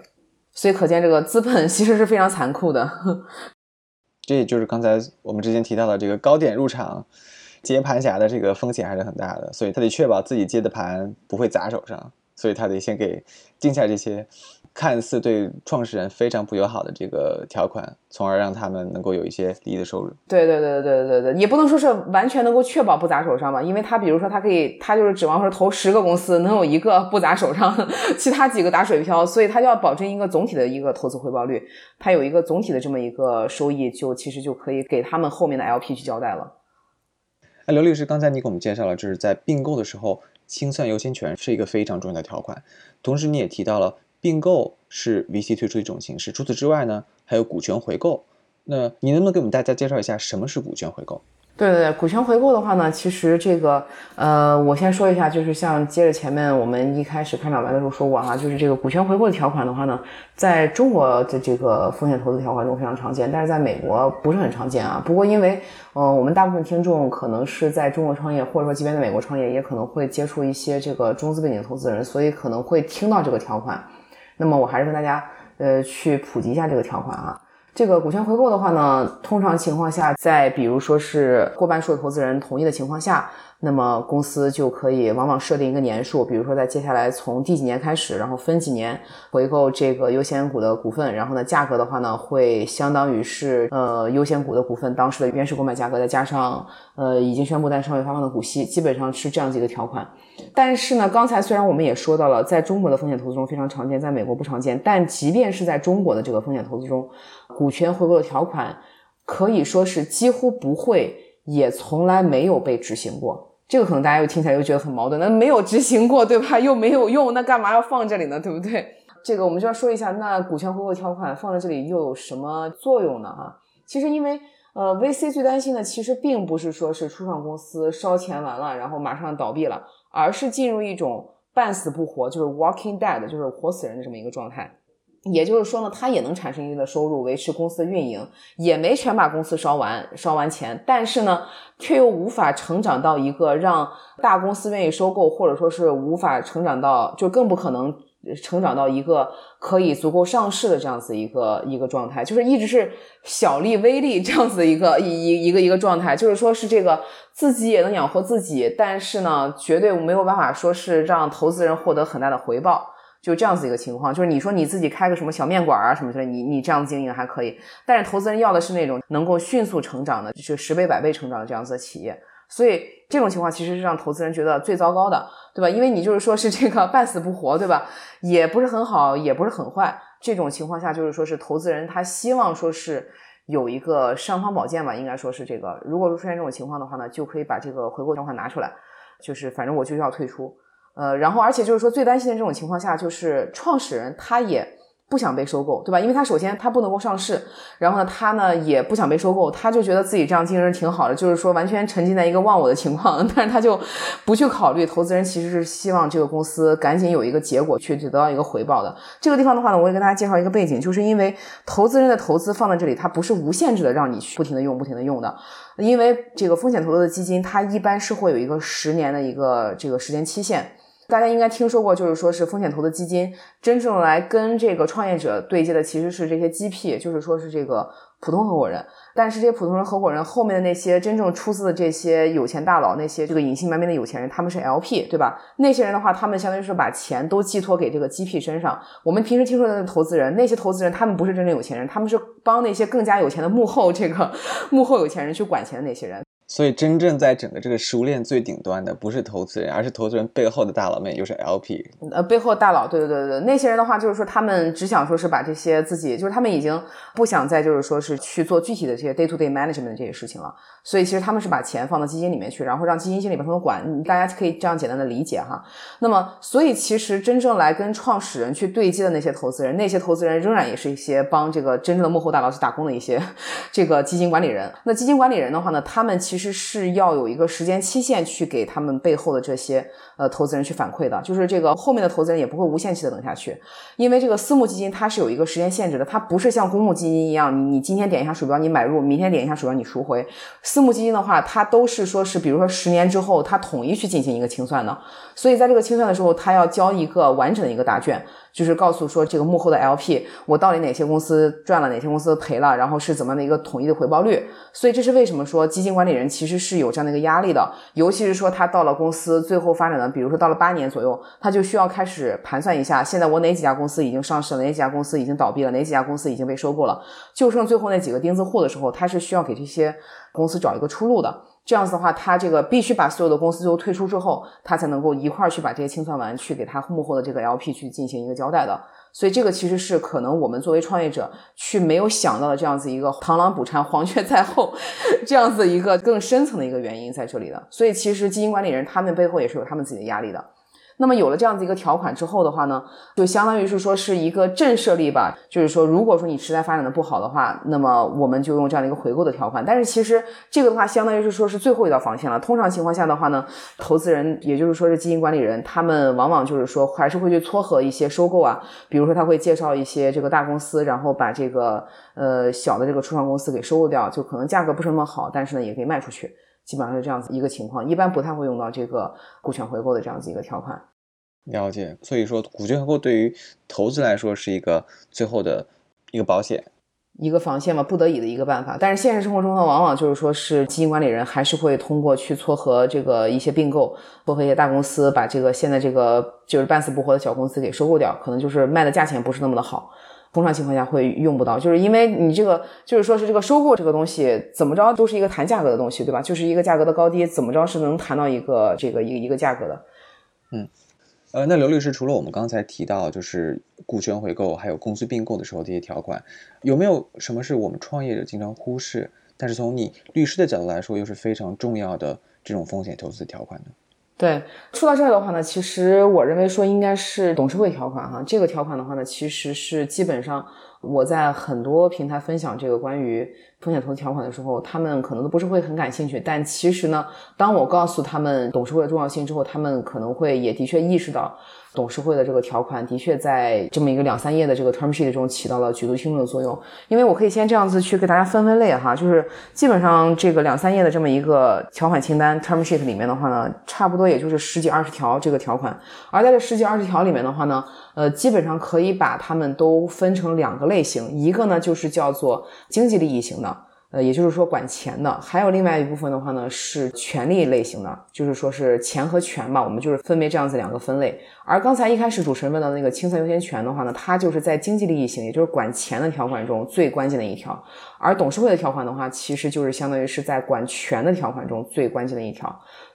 所以可见这个资本 其实是非常残酷的。这也就是刚才我们之前提到的这个高点入场接盘侠的这个风险还是很大的，所以他得确保自己接的盘不会砸手上，所以他得先给定下这些。看似对创始人非常不友好的这个条款，从而让他们能够有一些利益的收入。对对对对对对也不能说是完全能够确保不砸手上吧，因为他比如说他可以，他就是指望说投十个公司能有一个不砸手上，其他几个打水漂，所以他就要保证一个总体的一个投资回报率，他有一个总体的这么一个收益，就其实就可以给他们后面的 LP 去交代了。哎，刘律师，刚才你给我们介绍了，就是在并购的时候清算优先权是一个非常重要的条款，同时你也提到了。并购是 VC 推出一种形式。除此之外呢，还有股权回购。那你能不能给我们大家介绍一下什么是股权回购？对对对，股权回购的话呢，其实这个呃，我先说一下，就是像接着前面我们一开始开场白的时候说过哈，就是这个股权回购的条款的话呢，在中国的这个风险投资条款中非常常见，但是在美国不是很常见啊。不过因为呃，我们大部分听众可能是在中国创业，或者说即便在美国创业，也可能会接触一些这个中资背景投资人，所以可能会听到这个条款。那么我还是跟大家呃去普及一下这个条款啊。这个股权回购的话呢，通常情况下，在比如说是过半数的投资人同意的情况下。那么公司就可以往往设定一个年数，比如说在接下来从第几年开始，然后分几年回购这个优先股的股份，然后呢价格的话呢会相当于是呃优先股的股份当时的原始购买价格再加上呃已经宣布但尚未发放的股息，基本上是这样子一个条款。但是呢，刚才虽然我们也说到了，在中国的风险投资中非常常见，在美国不常见，但即便是在中国的这个风险投资中，股权回购的条款可以说是几乎不会，也从来没有被执行过。这个可能大家又听起来又觉得很矛盾，那没有执行过，对吧？又没有用，那干嘛要放这里呢？对不对？这个我们就要说一下，那股权回购条款放在这里又有什么作用呢？哈，其实因为呃，VC 最担心的其实并不是说是初创公司烧钱完了，然后马上倒闭了，而是进入一种半死不活，就是 walking dead，就是活死人的这么一个状态。也就是说呢，它也能产生一定的收入，维持公司的运营，也没全把公司烧完，烧完钱，但是呢，却又无法成长到一个让大公司愿意收购，或者说是无法成长到，就更不可能成长到一个可以足够上市的这样子一个一个状态，就是一直是小利微利这样子的一个一一一个一个状态，就是说是这个自己也能养活自己，但是呢，绝对没有办法说是让投资人获得很大的回报。就这样子一个情况，就是你说你自己开个什么小面馆啊什么之类，你你这样经营还可以，但是投资人要的是那种能够迅速成长的，就是十倍百倍成长的这样子的企业，所以这种情况其实是让投资人觉得最糟糕的，对吧？因为你就是说是这个半死不活，对吧？也不是很好，也不是很坏，这种情况下就是说是投资人他希望说是有一个尚方宝剑吧，应该说是这个，如果说出现这种情况的话呢，就可以把这个回购条款拿出来，就是反正我就要退出。呃，然后而且就是说，最担心的这种情况下，就是创始人他也不想被收购，对吧？因为他首先他不能够上市，然后呢，他呢也不想被收购，他就觉得自己这样经营挺好的，就是说完全沉浸在一个忘我的情况，但是他就不去考虑投资人其实是希望这个公司赶紧有一个结果，去得到一个回报的。这个地方的话呢，我也跟大家介绍一个背景，就是因为投资人的投资放在这里，它不是无限制的让你去不停的用、不停的用的，因为这个风险投资的基金，它一般是会有一个十年的一个这个时间期限。大家应该听说过，就是说是风险投资基金真正来跟这个创业者对接的，其实是这些 GP，就是说是这个普通合伙人。但是这些普通人合伙人后面的那些真正出资的这些有钱大佬，那些这个隐姓埋名的有钱人，他们是 LP，对吧？那些人的话，他们相当于是把钱都寄托给这个 GP 身上。我们平时听说的那投资人，那些投资人他们不是真正有钱人，他们是帮那些更加有钱的幕后这个幕后有钱人去管钱的那些人。所以，真正在整个这个食物链最顶端的，不是投资人，而是投资人背后的大佬们，也就是 LP。呃，背后大佬，对对对对，那些人的话，就是说他们只想说是把这些自己，就是他们已经不想再就是说是去做具体的这些 day to day management 这些事情了。所以，其实他们是把钱放到基金里面去，然后让基金经理帮他们管。大家可以这样简单的理解哈。那么，所以其实真正来跟创始人去对接的那些投资人，那些投资人仍然也是一些帮这个真正的幕后大佬去打工的一些这个基金管理人。那基金管理人的话呢，他们其实是要有一个时间期限去给他们背后的这些呃投资人去反馈的，就是这个后面的投资人也不会无限期的等下去，因为这个私募基金它是有一个时间限制的，它不是像公募基金一样，你你今天点一下鼠标你买入，明天点一下鼠标你赎回。私募基金的话，它都是说是，比如说十年之后，它统一去进行一个清算的，所以在这个清算的时候，它要交一个完整的一个答卷，就是告诉说这个幕后的 LP，我到底哪些公司赚了，哪些公司赔了，然后是怎么的一个统一的回报率。所以这是为什么说基金管理人其实是有这样的一个压力的，尤其是说他到了公司最后发展的，比如说到了八年左右，他就需要开始盘算一下，现在我哪几家公司已经上市了，哪几家公司已经倒闭了，哪几家公司已经被收购了，就剩最后那几个钉子户的时候，他是需要给这些。公司找一个出路的，这样子的话，他这个必须把所有的公司最后退出之后，他才能够一块儿去把这些清算完，去给他幕后的这个 LP 去进行一个交代的。所以这个其实是可能我们作为创业者去没有想到的这样子一个螳螂捕蝉，黄雀在后，这样子一个更深层的一个原因在这里的。所以其实基金管理人他们背后也是有他们自己的压力的。那么有了这样子一个条款之后的话呢，就相当于是说是一个震慑力吧。就是说，如果说你实在发展的不好的话，那么我们就用这样的一个回购的条款。但是其实这个的话，相当于是说是最后一道防线了。通常情况下的话呢，投资人也就是说是基金管理人，他们往往就是说还是会去撮合一些收购啊，比如说他会介绍一些这个大公司，然后把这个呃小的这个初创公司给收购掉，就可能价格不是那么好，但是呢也可以卖出去。基本上是这样子一个情况，一般不太会用到这个股权回购的这样子一个条款。了解，所以说股权回购对于投资来说是一个最后的一个保险，一个防线嘛，不得已的一个办法。但是现实生活中呢，往往就是说是基金管理人还是会通过去撮合这个一些并购，撮合一些大公司，把这个现在这个就是半死不活的小公司给收购掉，可能就是卖的价钱不是那么的好。通常情况下会用不到，就是因为你这个就是说是这个收购这个东西怎么着都是一个谈价格的东西，对吧？就是一个价格的高低，怎么着是能谈到一个这个一个一个价格的，嗯。呃，那刘律师，除了我们刚才提到就是股权回购，还有公司并购的时候这些条款，有没有什么是我们创业者经常忽视，但是从你律师的角度来说又是非常重要的这种风险投资条款呢？对，说到这儿的话呢，其实我认为说应该是董事会条款哈。这个条款的话呢，其实是基本上我在很多平台分享这个关于。风险投资条款的时候，他们可能都不是会很感兴趣。但其实呢，当我告诉他们董事会的重要性之后，他们可能会也的确意识到，董事会的这个条款的确在这么一个两三页的这个 term sheet 中起到了举足轻重的作用。因为我可以先这样子去给大家分分类哈，就是基本上这个两三页的这么一个条款清单 term sheet 里面的话呢，差不多也就是十几二十条这个条款。而在这十几二十条里面的话呢，呃，基本上可以把它们都分成两个类型，一个呢就是叫做经济利益型的。呃，也就是说管钱的，还有另外一部分的话呢，是权利类型的，就是说是钱和权吧，我们就是分别这样子两个分类。而刚才一开始主持人问到那个清算优先权的话呢，它就是在经济利益型，也就是管钱的条款中最关键的一条。而董事会的条款的话，其实就是相当于是在管权的条款中最关键的一条。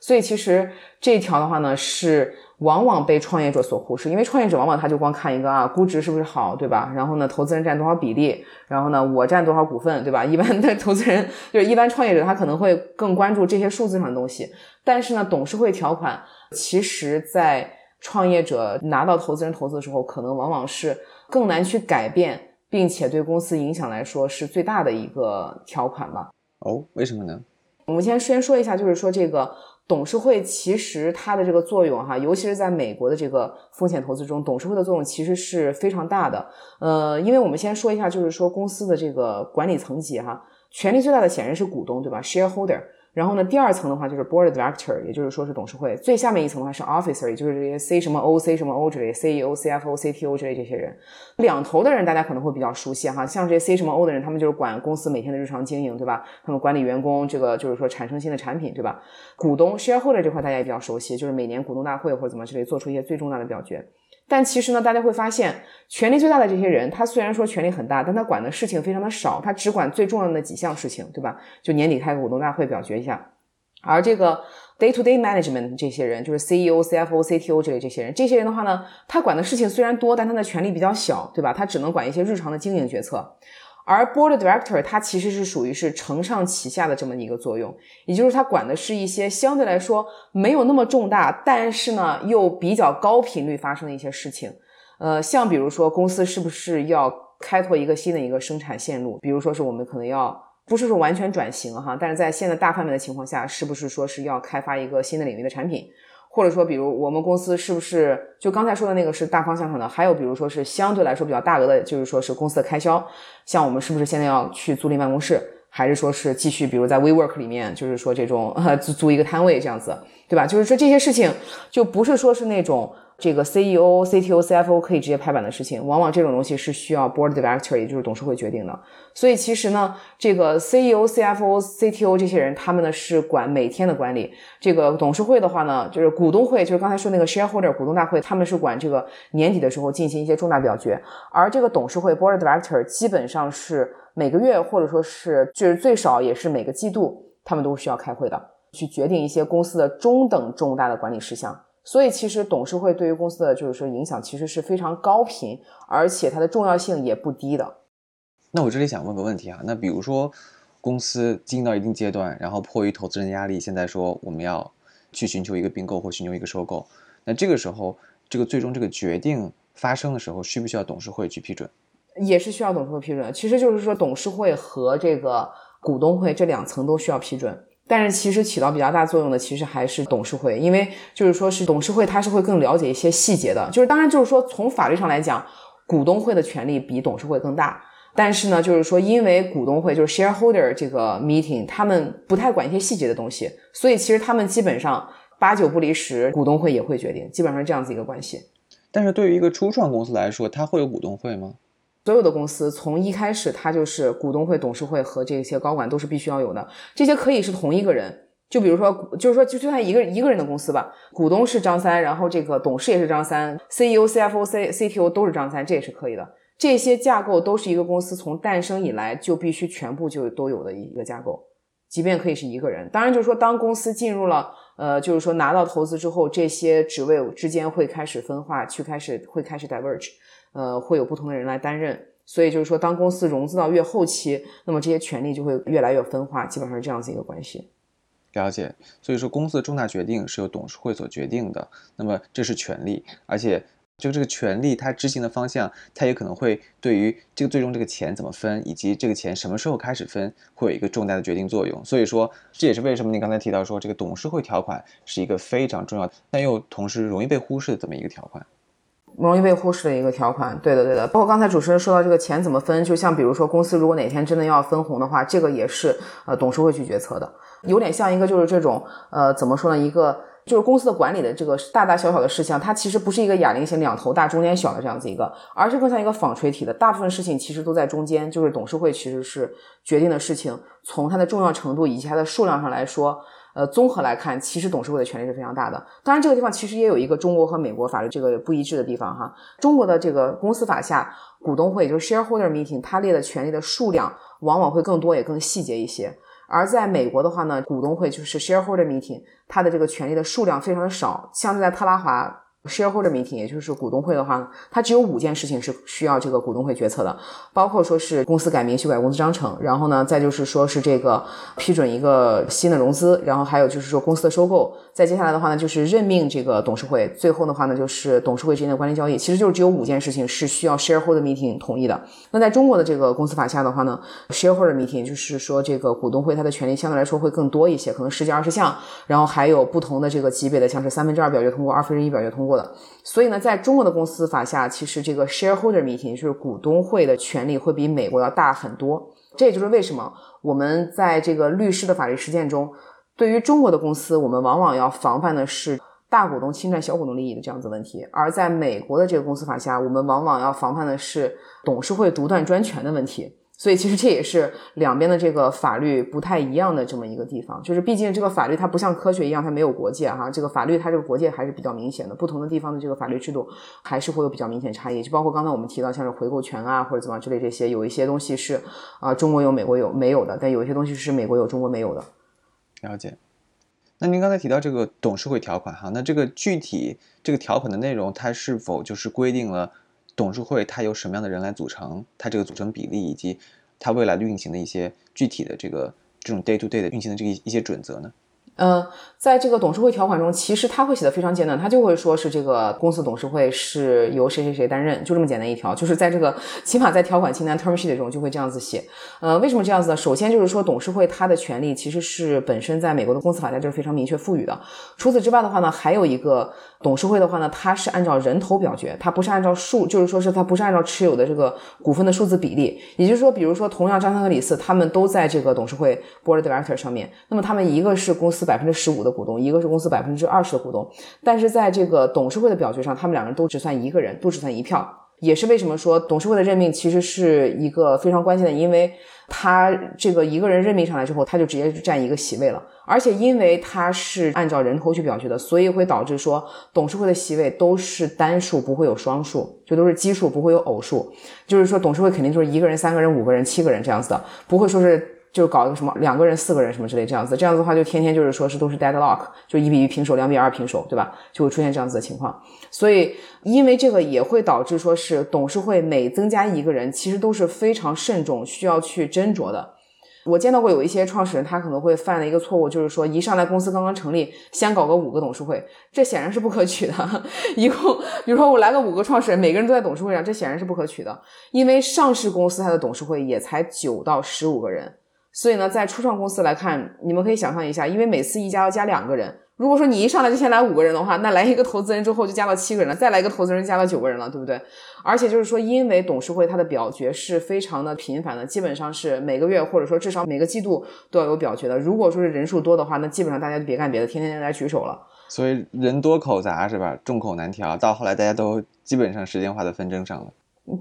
所以其实这一条的话呢，是。往往被创业者所忽视，因为创业者往往他就光看一个啊，估值是不是好，对吧？然后呢，投资人占多少比例？然后呢，我占多少股份，对吧？一般的投资人就是一般创业者，他可能会更关注这些数字上的东西。但是呢，董事会条款其实，在创业者拿到投资人投资的时候，可能往往是更难去改变，并且对公司影响来说是最大的一个条款吧？哦，为什么呢？我们先先说一下，就是说这个。董事会其实它的这个作用哈，尤其是在美国的这个风险投资中，董事会的作用其实是非常大的。呃，因为我们先说一下，就是说公司的这个管理层级哈，权力最大的显然是股东，对吧？shareholder。然后呢，第二层的话就是 board director，也就是说是董事会。最下面一层的话是 officer，也就是这些 C 什么 O、C 什么 O 之类，CEO、CFO、CTO 之类这些人。两头的人大家可能会比较熟悉哈，像这些 C 什么 O 的人，他们就是管公司每天的日常经营，对吧？他们管理员工，这个就是说产生新的产品，对吧？股东 shareholder 这块大家也比较熟悉，就是每年股东大会或者怎么之类做出一些最重大的表决。但其实呢，大家会发现，权力最大的这些人，他虽然说权力很大，但他管的事情非常的少，他只管最重要的几项事情，对吧？就年底开个股东大会表决一下。而这个 day to day management 这些人，就是 CEO、CFO、CTO 之类这些人，这些人的话呢，他管的事情虽然多，但他的权力比较小，对吧？他只能管一些日常的经营决策。而 board director 它其实是属于是承上启下的这么一个作用，也就是他管的是一些相对来说没有那么重大，但是呢又比较高频率发生的一些事情。呃，像比如说公司是不是要开拓一个新的一个生产线路，比如说是我们可能要不是说完全转型哈，但是在现在大范围的情况下，是不是说是要开发一个新的领域的产品？或者说，比如我们公司是不是就刚才说的那个是大方向上的？还有比如说是相对来说比较大额的，就是说是公司的开销，像我们是不是现在要去租赁办公室，还是说是继续比如在 WeWork 里面，就是说这种呃租租一个摊位这样子，对吧？就是说这些事情就不是说是那种。这个 CEO、CTO、CFO 可以直接拍板的事情，往往这种东西是需要 Board Director，也就是董事会决定的。所以其实呢，这个 CEO、CFO、CTO 这些人，他们呢是管每天的管理。这个董事会的话呢，就是股东会，就是刚才说那个 Shareholder 股东大会，他们是管这个年底的时候进行一些重大表决。而这个董事会 Board Director 基本上是每个月或者说是就是最少也是每个季度，他们都需要开会的，去决定一些公司的中等重大的管理事项。所以，其实董事会对于公司的就是说影响，其实是非常高频，而且它的重要性也不低的。那我这里想问个问题啊，那比如说公司经营到一定阶段，然后迫于投资人压力，现在说我们要去寻求一个并购或寻求一个收购，那这个时候，这个最终这个决定发生的时候，需不需要董事会去批准？也是需要董事会批准。其实就是说，董事会和这个股东会这两层都需要批准。但是其实起到比较大作用的，其实还是董事会，因为就是说是董事会，他是会更了解一些细节的。就是当然就是说从法律上来讲，股东会的权利比董事会更大。但是呢，就是说因为股东会就是 shareholder 这个 meeting，他们不太管一些细节的东西，所以其实他们基本上八九不离十，股东会也会决定，基本上是这样子一个关系。但是对于一个初创公司来说，它会有股东会吗？所有的公司从一开始，它就是股东会、董事会和这些高管都是必须要有的。这些可以是同一个人，就比如说，就是说，就就算一个一个人的公司吧，股东是张三，然后这个董事也是张三，CEO、CFO、C、CTO 都是张三，这也是可以的。这些架构都是一个公司从诞生以来就必须全部就都有的一个架构，即便可以是一个人。当然，就是说，当公司进入了，呃，就是说拿到投资之后，这些职位之间会开始分化，去开始会开始 diverge。呃，会有不同的人来担任，所以就是说，当公司融资到越后期，那么这些权利就会越来越分化，基本上是这样子一个关系。了解，所以说公司的重大决定是由董事会所决定的，那么这是权利，而且就这个权利它执行的方向，它也可能会对于这个最终这个钱怎么分，以及这个钱什么时候开始分，会有一个重大的决定作用。所以说，这也是为什么你刚才提到说这个董事会条款是一个非常重要，但又同时容易被忽视的这么一个条款。容易被忽视的一个条款，对的，对的。包括刚才主持人说到这个钱怎么分，就像比如说公司如果哪天真的要分红的话，这个也是呃董事会去决策的，有点像一个就是这种呃怎么说呢，一个就是公司的管理的这个大大小小的事项，它其实不是一个哑铃型两头大中间小的这样子一个，而是更像一个纺锤体的，大部分事情其实都在中间，就是董事会其实是决定的事情，从它的重要程度以及它的数量上来说。呃，综合来看，其实董事会的权力是非常大的。当然，这个地方其实也有一个中国和美国法律这个不一致的地方哈。中国的这个公司法下，股东会就是 shareholder meeting，它列的权利的数量往往会更多，也更细节一些。而在美国的话呢，股东会就是 shareholder meeting，它的这个权利的数量非常的少，像在特拉华。Shareholder meeting，也就是股东会的话，它只有五件事情是需要这个股东会决策的，包括说是公司改名、修改公司章程，然后呢，再就是说是这个批准一个新的融资，然后还有就是说公司的收购，再接下来的话呢，就是任命这个董事会，最后的话呢，就是董事会之间的关联交易，其实就是只有五件事情是需要 shareholder meeting 同意的。那在中国的这个公司法下的话呢，shareholder meeting 就是说这个股东会它的权利相对来说会更多一些，可能十几二十项，然后还有不同的这个级别的，像是三分之二表决通过，二分之一表决通过。所以呢，在中国的公司法下，其实这个 shareholder meeting 就是股东会的权利会比美国要大很多。这也就是为什么我们在这个律师的法律实践中，对于中国的公司，我们往往要防范的是大股东侵占小股东利益的这样子问题；而在美国的这个公司法下，我们往往要防范的是董事会独断专权的问题。所以其实这也是两边的这个法律不太一样的这么一个地方，就是毕竟这个法律它不像科学一样，它没有国界哈，这个法律它这个国界还是比较明显的，不同的地方的这个法律制度还是会有比较明显差异，就包括刚才我们提到像是回购权啊或者怎么之类这些，有一些东西是啊中国有美国有没有的，但有一些东西是美国有中国没有的。了解。那您刚才提到这个董事会条款哈，那这个具体这个条款的内容，它是否就是规定了？董事会它由什么样的人来组成？它这个组成比例以及它未来的运行的一些具体的这个这种 day to day 的运行的这个一些准则呢？嗯，在这个董事会条款中，其实他会写的非常简单，他就会说是这个公司董事会是由谁谁谁担任，就这么简单一条，就是在这个起码在条款清单 term sheet 中就会这样子写。呃，为什么这样子呢？首先就是说董事会它的权利其实是本身在美国的公司法下就是非常明确赋予的。除此之外的话呢，还有一个董事会的话呢，它是按照人头表决，它不是按照数，就是说是它不是按照持有的这个股份的数字比例。也就是说，比如说同样张三和李四他们都在这个董事会 board director 上面，那么他们一个是公司。百分之十五的股东，一个是公司百分之二十的股东，但是在这个董事会的表决上，他们两个人都只算一个人，都只算一票，也是为什么说董事会的任命其实是一个非常关键的，因为他这个一个人任命上来之后，他就直接占一个席位了，而且因为他是按照人头去表决的，所以会导致说董事会的席位都是单数，不会有双数，就都是奇数，不会有偶数，就是说董事会肯定就是一个人、三个人、五个人、七个人这样子的，不会说是。就搞个什么两个人、四个人什么之类这样子，这样子的话就天天就是说是都是 deadlock，就一比一平手、两比二平手，对吧？就会出现这样子的情况。所以因为这个也会导致说是董事会每增加一个人，其实都是非常慎重，需要去斟酌的。我见到过有一些创始人，他可能会犯的一个错误，就是说一上来公司刚刚成立，先搞个五个董事会，这显然是不可取的。一共比如说我来个五个创始人，每个人都在董事会上，这显然是不可取的。因为上市公司它的董事会也才九到十五个人。所以呢，在初创公司来看，你们可以想象一下，因为每次一家要加两个人。如果说你一上来就先来五个人的话，那来一个投资人之后就加到七个人了，再来一个投资人加到九个人了，对不对？而且就是说，因为董事会它的表决是非常的频繁的，基本上是每个月或者说至少每个季度都要有表决的。如果说是人数多的话，那基本上大家就别干别的，天天来举手了。所以人多口杂是吧？众口难调，到后来大家都基本上时间花在纷争上了。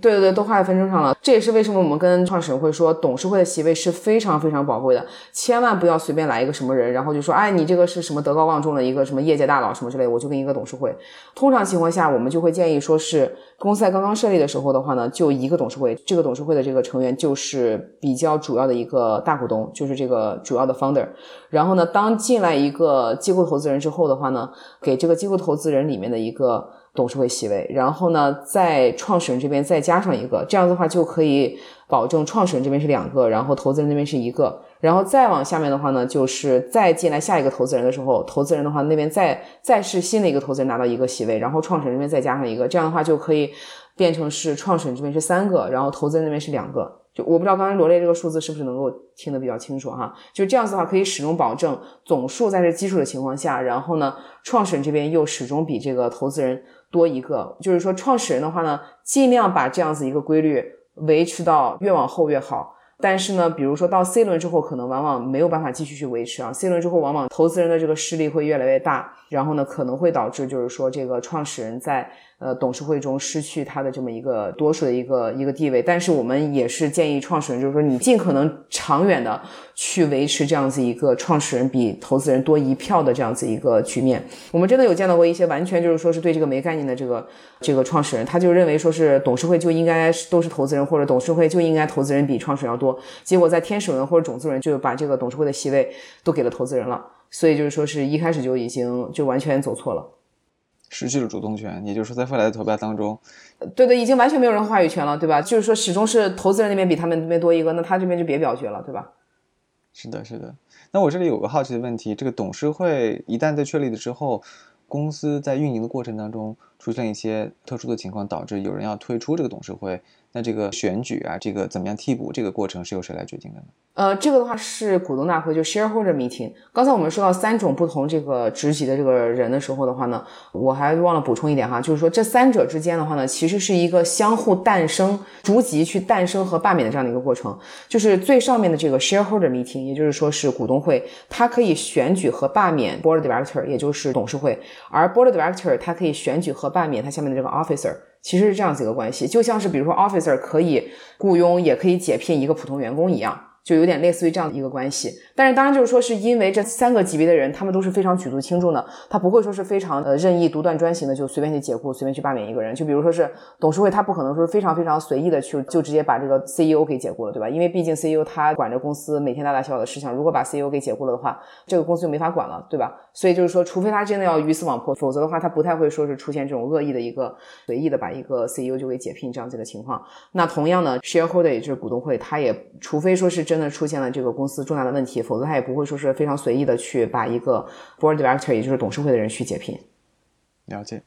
对对对，都花在纷争上了。这也是为什么我们跟创始人会说，董事会的席位是非常非常宝贵的，千万不要随便来一个什么人，然后就说，哎，你这个是什么德高望重的一个什么业界大佬什么之类，我就跟一个董事会。通常情况下，我们就会建议说是公司在刚刚设立的时候的话呢，就一个董事会，这个董事会的这个成员就是比较主要的一个大股东，就是这个主要的 founder。然后呢，当进来一个机构投资人之后的话呢，给这个机构投资人里面的一个。董事会席位，然后呢，在创始人这边再加上一个，这样的话就可以保证创始人这边是两个，然后投资人那边是一个，然后再往下面的话呢，就是再进来下一个投资人的时候，投资人的话那边再再是新的一个投资人拿到一个席位，然后创始人这边再加上一个，这样的话就可以变成是创始人这边是三个，然后投资人那边是两个。就我不知道刚才罗列这个数字是不是能够听得比较清楚哈？就这样子的话，可以始终保证总数在这基数的情况下，然后呢，创始人这边又始终比这个投资人。多一个，就是说创始人的话呢，尽量把这样子一个规律维持到越往后越好。但是呢，比如说到 C 轮之后，可能往往没有办法继续去维持啊。C 轮之后，往往投资人的这个势力会越来越大，然后呢，可能会导致就是说这个创始人在。呃，董事会中失去他的这么一个多数的一个一个地位，但是我们也是建议创始人，就是说你尽可能长远的去维持这样子一个创始人比投资人多一票的这样子一个局面。我们真的有见到过一些完全就是说是对这个没概念的这个这个创始人，他就认为说是董事会就应该都是投资人，或者董事会就应该投资人比创始人要多，结果在天使轮或者种子轮就把这个董事会的席位都给了投资人了，所以就是说是一开始就已经就完全走错了。失去了主动权，也就是说，在未来的投票当中，对对，已经完全没有人话语权了，对吧？就是说，始终是投资人那边比他们那边多一个，那他这边就别表决了，对吧？是的，是的。那我这里有个好奇的问题：这个董事会一旦在确立了之后，公司在运营的过程当中，出现一些特殊的情况，导致有人要退出这个董事会，那这个选举啊，这个怎么样替补，这个过程是由谁来决定的呢？呃，这个的话是股东大会，就 shareholder meeting。刚才我们说到三种不同这个职级的这个人的时候的话呢，我还忘了补充一点哈，就是说这三者之间的话呢，其实是一个相互诞生、逐级去诞生和罢免的这样的一个过程。就是最上面的这个 shareholder meeting，也就是说是股东会，它可以选举和罢免 board director，也就是董事会；而 board director 它可以选举和罢免它下面的这个 officer，其实是这样子一个关系，就像是比如说 officer 可以雇佣，也可以解聘一个普通员工一样。就有点类似于这样的一个关系，但是当然就是说，是因为这三个级别的人，他们都是非常举足轻重的，他不会说是非常呃任意独断专行的，就随便去解雇、随便去罢免一个人。就比如说是董事会，他不可能说是非常非常随意的去就直接把这个 CEO 给解雇了，对吧？因为毕竟 CEO 他管着公司每天大大小小的事情，如果把 CEO 给解雇了的话，这个公司就没法管了，对吧？所以就是说，除非他真的要鱼死网破，否则的话，他不太会说是出现这种恶意的一个随意的把一个 CEO 就给解聘这样子的情况。那同样呢，shareholder 也就是股东会，他也除非说是真真的出现了这个。公司重大的问题，否则他也不会说是非常随意的去把一个 board director，也就是董事会的人去解聘。了解。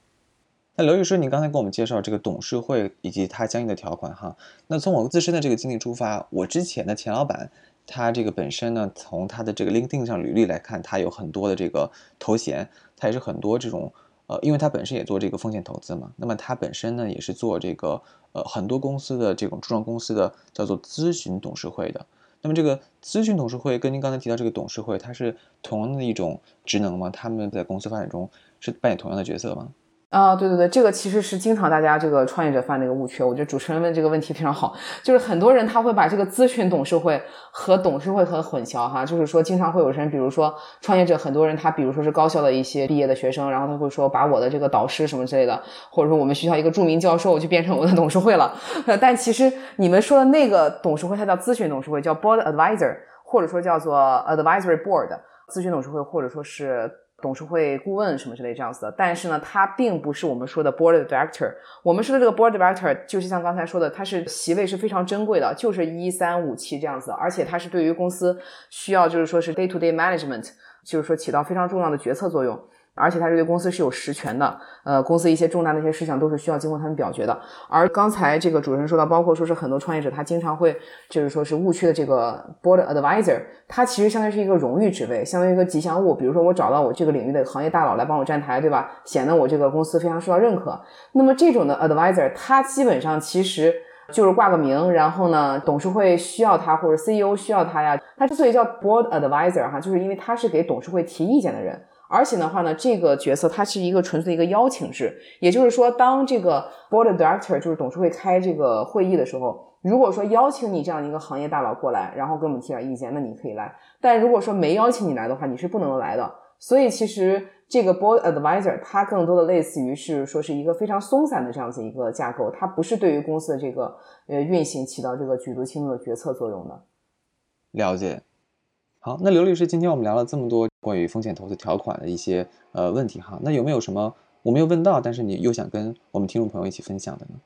那刘律师，你刚才给我们介绍这个董事会以及它相应的条款哈。那从我自身的这个经历出发，我之前的前老板，他这个本身呢，从他的这个 LinkedIn 上履历来看，他有很多的这个头衔，他也是很多这种呃，因为他本身也做这个风险投资嘛，那么他本身呢也是做这个呃很多公司的这种初创公司的叫做咨询董事会的。那么这个咨询董事会跟您刚才提到这个董事会，它是同样的一种职能吗？他们在公司发展中是扮演同样的角色吗？啊，对对对，这个其实是经常大家这个创业者犯的一个误区。我觉得主持人问这个问题非常好，就是很多人他会把这个咨询董事会和董事会很混淆哈。就是说，经常会有人，比如说创业者，很多人他比如说是高校的一些毕业的学生，然后他会说把我的这个导师什么之类的，或者说我们学校一个著名教授就变成我的董事会了。但其实你们说的那个董事会，它叫咨询董事会，叫 board advisor，或者说叫做 advisory board 咨询董事会，或者说是。董事会顾问什么之类这样子的，但是呢，它并不是我们说的 board director。我们说的这个 board director 就是像刚才说的，它是席位是非常珍贵的，就是一三五七这样子，而且它是对于公司需要就是说是 day to day management，就是说起到非常重要的决策作用。而且他这个公司是有实权的，呃，公司一些重大的一些事项都是需要经过他们表决的。而刚才这个主持人说到，包括说是很多创业者他经常会就是说是误区的这个 board advisor，他其实相当于是一个荣誉职位，相当于一个吉祥物。比如说我找到我这个领域的行业大佬来帮我站台，对吧？显得我这个公司非常受到认可。那么这种的 advisor，他基本上其实就是挂个名，然后呢，董事会需要他或者 CEO 需要他呀。他之所以叫 board advisor 哈，就是因为他是给董事会提意见的人。而且的话呢，这个角色它是一个纯粹的一个邀请制，也就是说，当这个 board director 就是董事会开这个会议的时候，如果说邀请你这样一个行业大佬过来，然后给我们提点意见，那你可以来；但如果说没邀请你来的话，你是不能来的。所以其实这个 board advisor 它更多的类似于是说是一个非常松散的这样子一个架构，它不是对于公司的这个呃运行起到这个举足轻重的决策作用的。了解。好，那刘律师，今天我们聊了这么多关于风险投资条款的一些呃问题哈，那有没有什么我没有问到，但是你又想跟我们听众朋友一起分享的呢？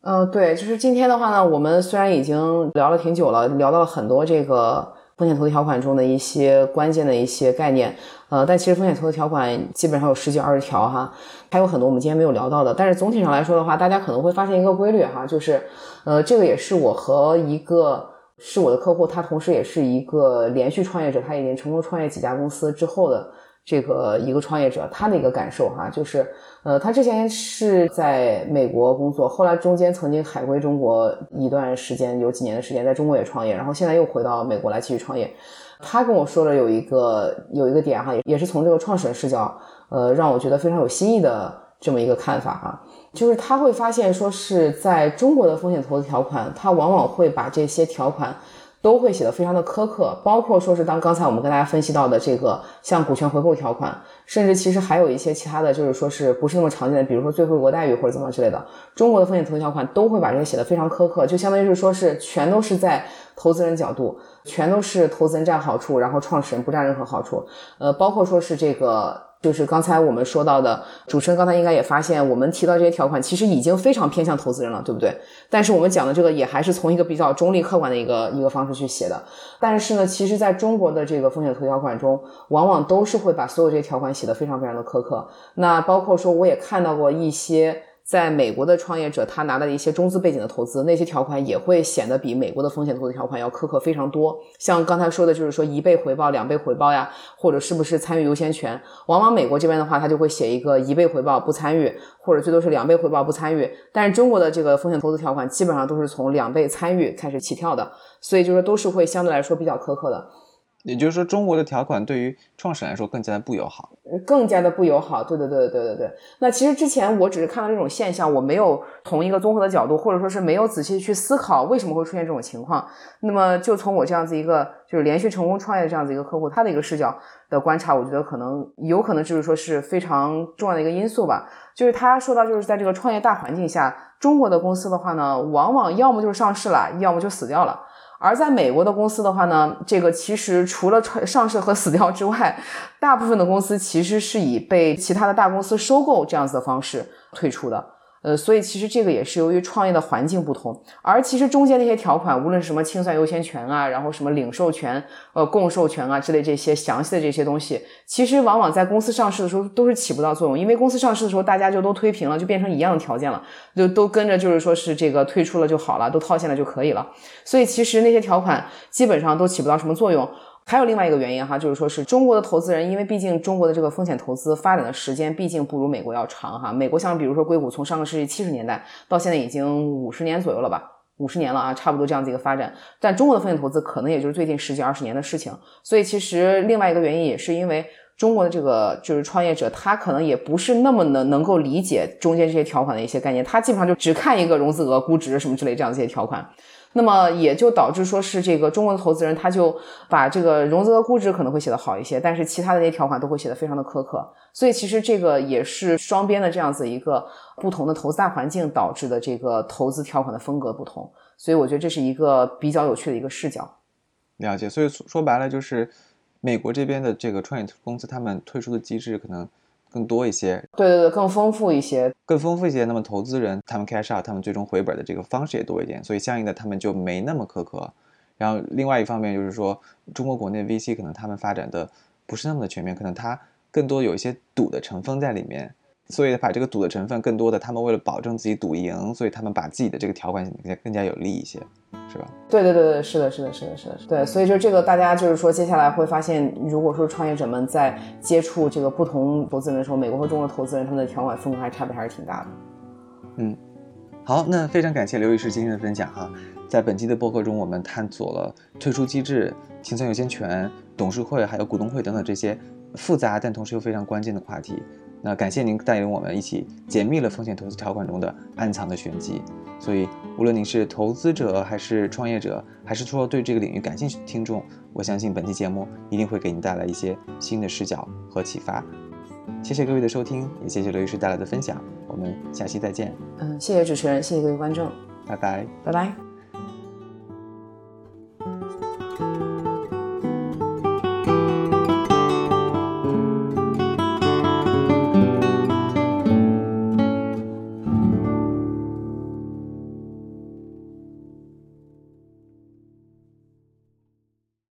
呃，对，就是今天的话呢，我们虽然已经聊了挺久了，聊到了很多这个风险投资条款中的一些关键的一些概念，呃，但其实风险投资条款基本上有十几二十条哈，还有很多我们今天没有聊到的。但是总体上来说的话，大家可能会发现一个规律哈，就是呃，这个也是我和一个。是我的客户，他同时也是一个连续创业者，他已经成功创业几家公司之后的这个一个创业者，他的一个感受哈，就是，呃，他之前是在美国工作，后来中间曾经海归中国一段时间，有几年的时间在中国也创业，然后现在又回到美国来继续创业。他跟我说了有一个有一个点哈，也也是从这个创始人视角，呃，让我觉得非常有新意的这么一个看法哈。就是他会发现，说是在中国的风险投资条款，他往往会把这些条款都会写得非常的苛刻，包括说是当刚才我们跟大家分析到的这个像股权回购条款，甚至其实还有一些其他的就是说是不是那么常见的，比如说最惠国待遇或者怎么之类的，中国的风险投资条款都会把这些写得非常苛刻，就相当于是说是全都是在投资人角度，全都是投资人占好处，然后创始人不占任何好处，呃，包括说是这个。就是刚才我们说到的，主持人刚才应该也发现，我们提到这些条款其实已经非常偏向投资人了，对不对？但是我们讲的这个也还是从一个比较中立客观的一个一个方式去写的。但是呢，其实在中国的这个风险投资条款中，往往都是会把所有这些条款写得非常非常的苛刻。那包括说，我也看到过一些。在美国的创业者，他拿到的一些中资背景的投资，那些条款也会显得比美国的风险投资条款要苛刻非常多。像刚才说的，就是说一倍回报、两倍回报呀，或者是不是参与优先权？往往美国这边的话，他就会写一个一倍回报不参与，或者最多是两倍回报不参与。但是中国的这个风险投资条款基本上都是从两倍参与开始起跳的，所以就是都是会相对来说比较苛刻的。也就是说，中国的条款对于创始人来说更加的不友好，更加的不友好。对对对对对对。那其实之前我只是看到这种现象，我没有从一个综合的角度，或者说是没有仔细去思考为什么会出现这种情况。那么就从我这样子一个就是连续成功创业的这样子一个客户，他的一个视角的观察，我觉得可能有可能就是说是非常重要的一个因素吧。就是他说到，就是在这个创业大环境下，中国的公司的话呢，往往要么就是上市了，要么就死掉了。而在美国的公司的话呢，这个其实除了上市和死掉之外，大部分的公司其实是以被其他的大公司收购这样子的方式退出的。呃，所以其实这个也是由于创业的环境不同，而其实中间那些条款，无论是什么清算优先权啊，然后什么领授权、呃共授权啊之类这些详细的这些东西，其实往往在公司上市的时候都是起不到作用，因为公司上市的时候大家就都推平了，就变成一样的条件了，就都跟着就是说是这个退出了就好了，都套现了就可以了，所以其实那些条款基本上都起不到什么作用。还有另外一个原因哈，就是说是中国的投资人，因为毕竟中国的这个风险投资发展的时间毕竟不如美国要长哈。美国像比如说硅谷，从上个世纪七十年代到现在已经五十年左右了吧，五十年了啊，差不多这样子一个发展。但中国的风险投资可能也就是最近十几二十年的事情。所以其实另外一个原因也是因为中国的这个就是创业者，他可能也不是那么能能够理解中间这些条款的一些概念，他基本上就只看一个融资额、估值什么之类这样一些条款。那么也就导致说是这个中国的投资人，他就把这个融资的估值可能会写得好一些，但是其他的那些条款都会写得非常的苛刻。所以其实这个也是双边的这样子一个不同的投资大环境导致的这个投资条款的风格不同。所以我觉得这是一个比较有趣的一个视角。了解。所以说白了就是美国这边的这个创业公司，他们退出的机制可能。更多一些，对对对，更丰富一些，更丰富一些。那么投资人他们 cash out，他们最终回本的这个方式也多一点，所以相应的他们就没那么苛刻。然后另外一方面就是说，中国国内 VC 可能他们发展的不是那么的全面，可能它更多有一些赌的成分在里面。所以把这个赌的成分更多的，他们为了保证自己赌赢，所以他们把自己的这个条款更加更加有利一些，是吧？对对对对，是的，是的，是的，是的，对。所以就这个，大家就是说，接下来会发现，如果说创业者们在接触这个不同投资人的时候，美国和中国投资人他们的条款风格还差别还是挺大的。嗯，好，那非常感谢刘律师今天的分享哈。在本期的播客中，我们探索了退出机制、清算优先权、董事会还有股东会等等这些复杂但同时又非常关键的话题。那感谢您带领我们一起解密了风险投资条款中的暗藏的玄机。所以，无论您是投资者还是创业者，还是说对这个领域感兴趣的听众，我相信本期节目一定会给您带来一些新的视角和启发。谢谢各位的收听，也谢谢刘律师带来的分享。我们下期再见。嗯，谢谢主持人，谢谢各位观众，拜拜，拜拜。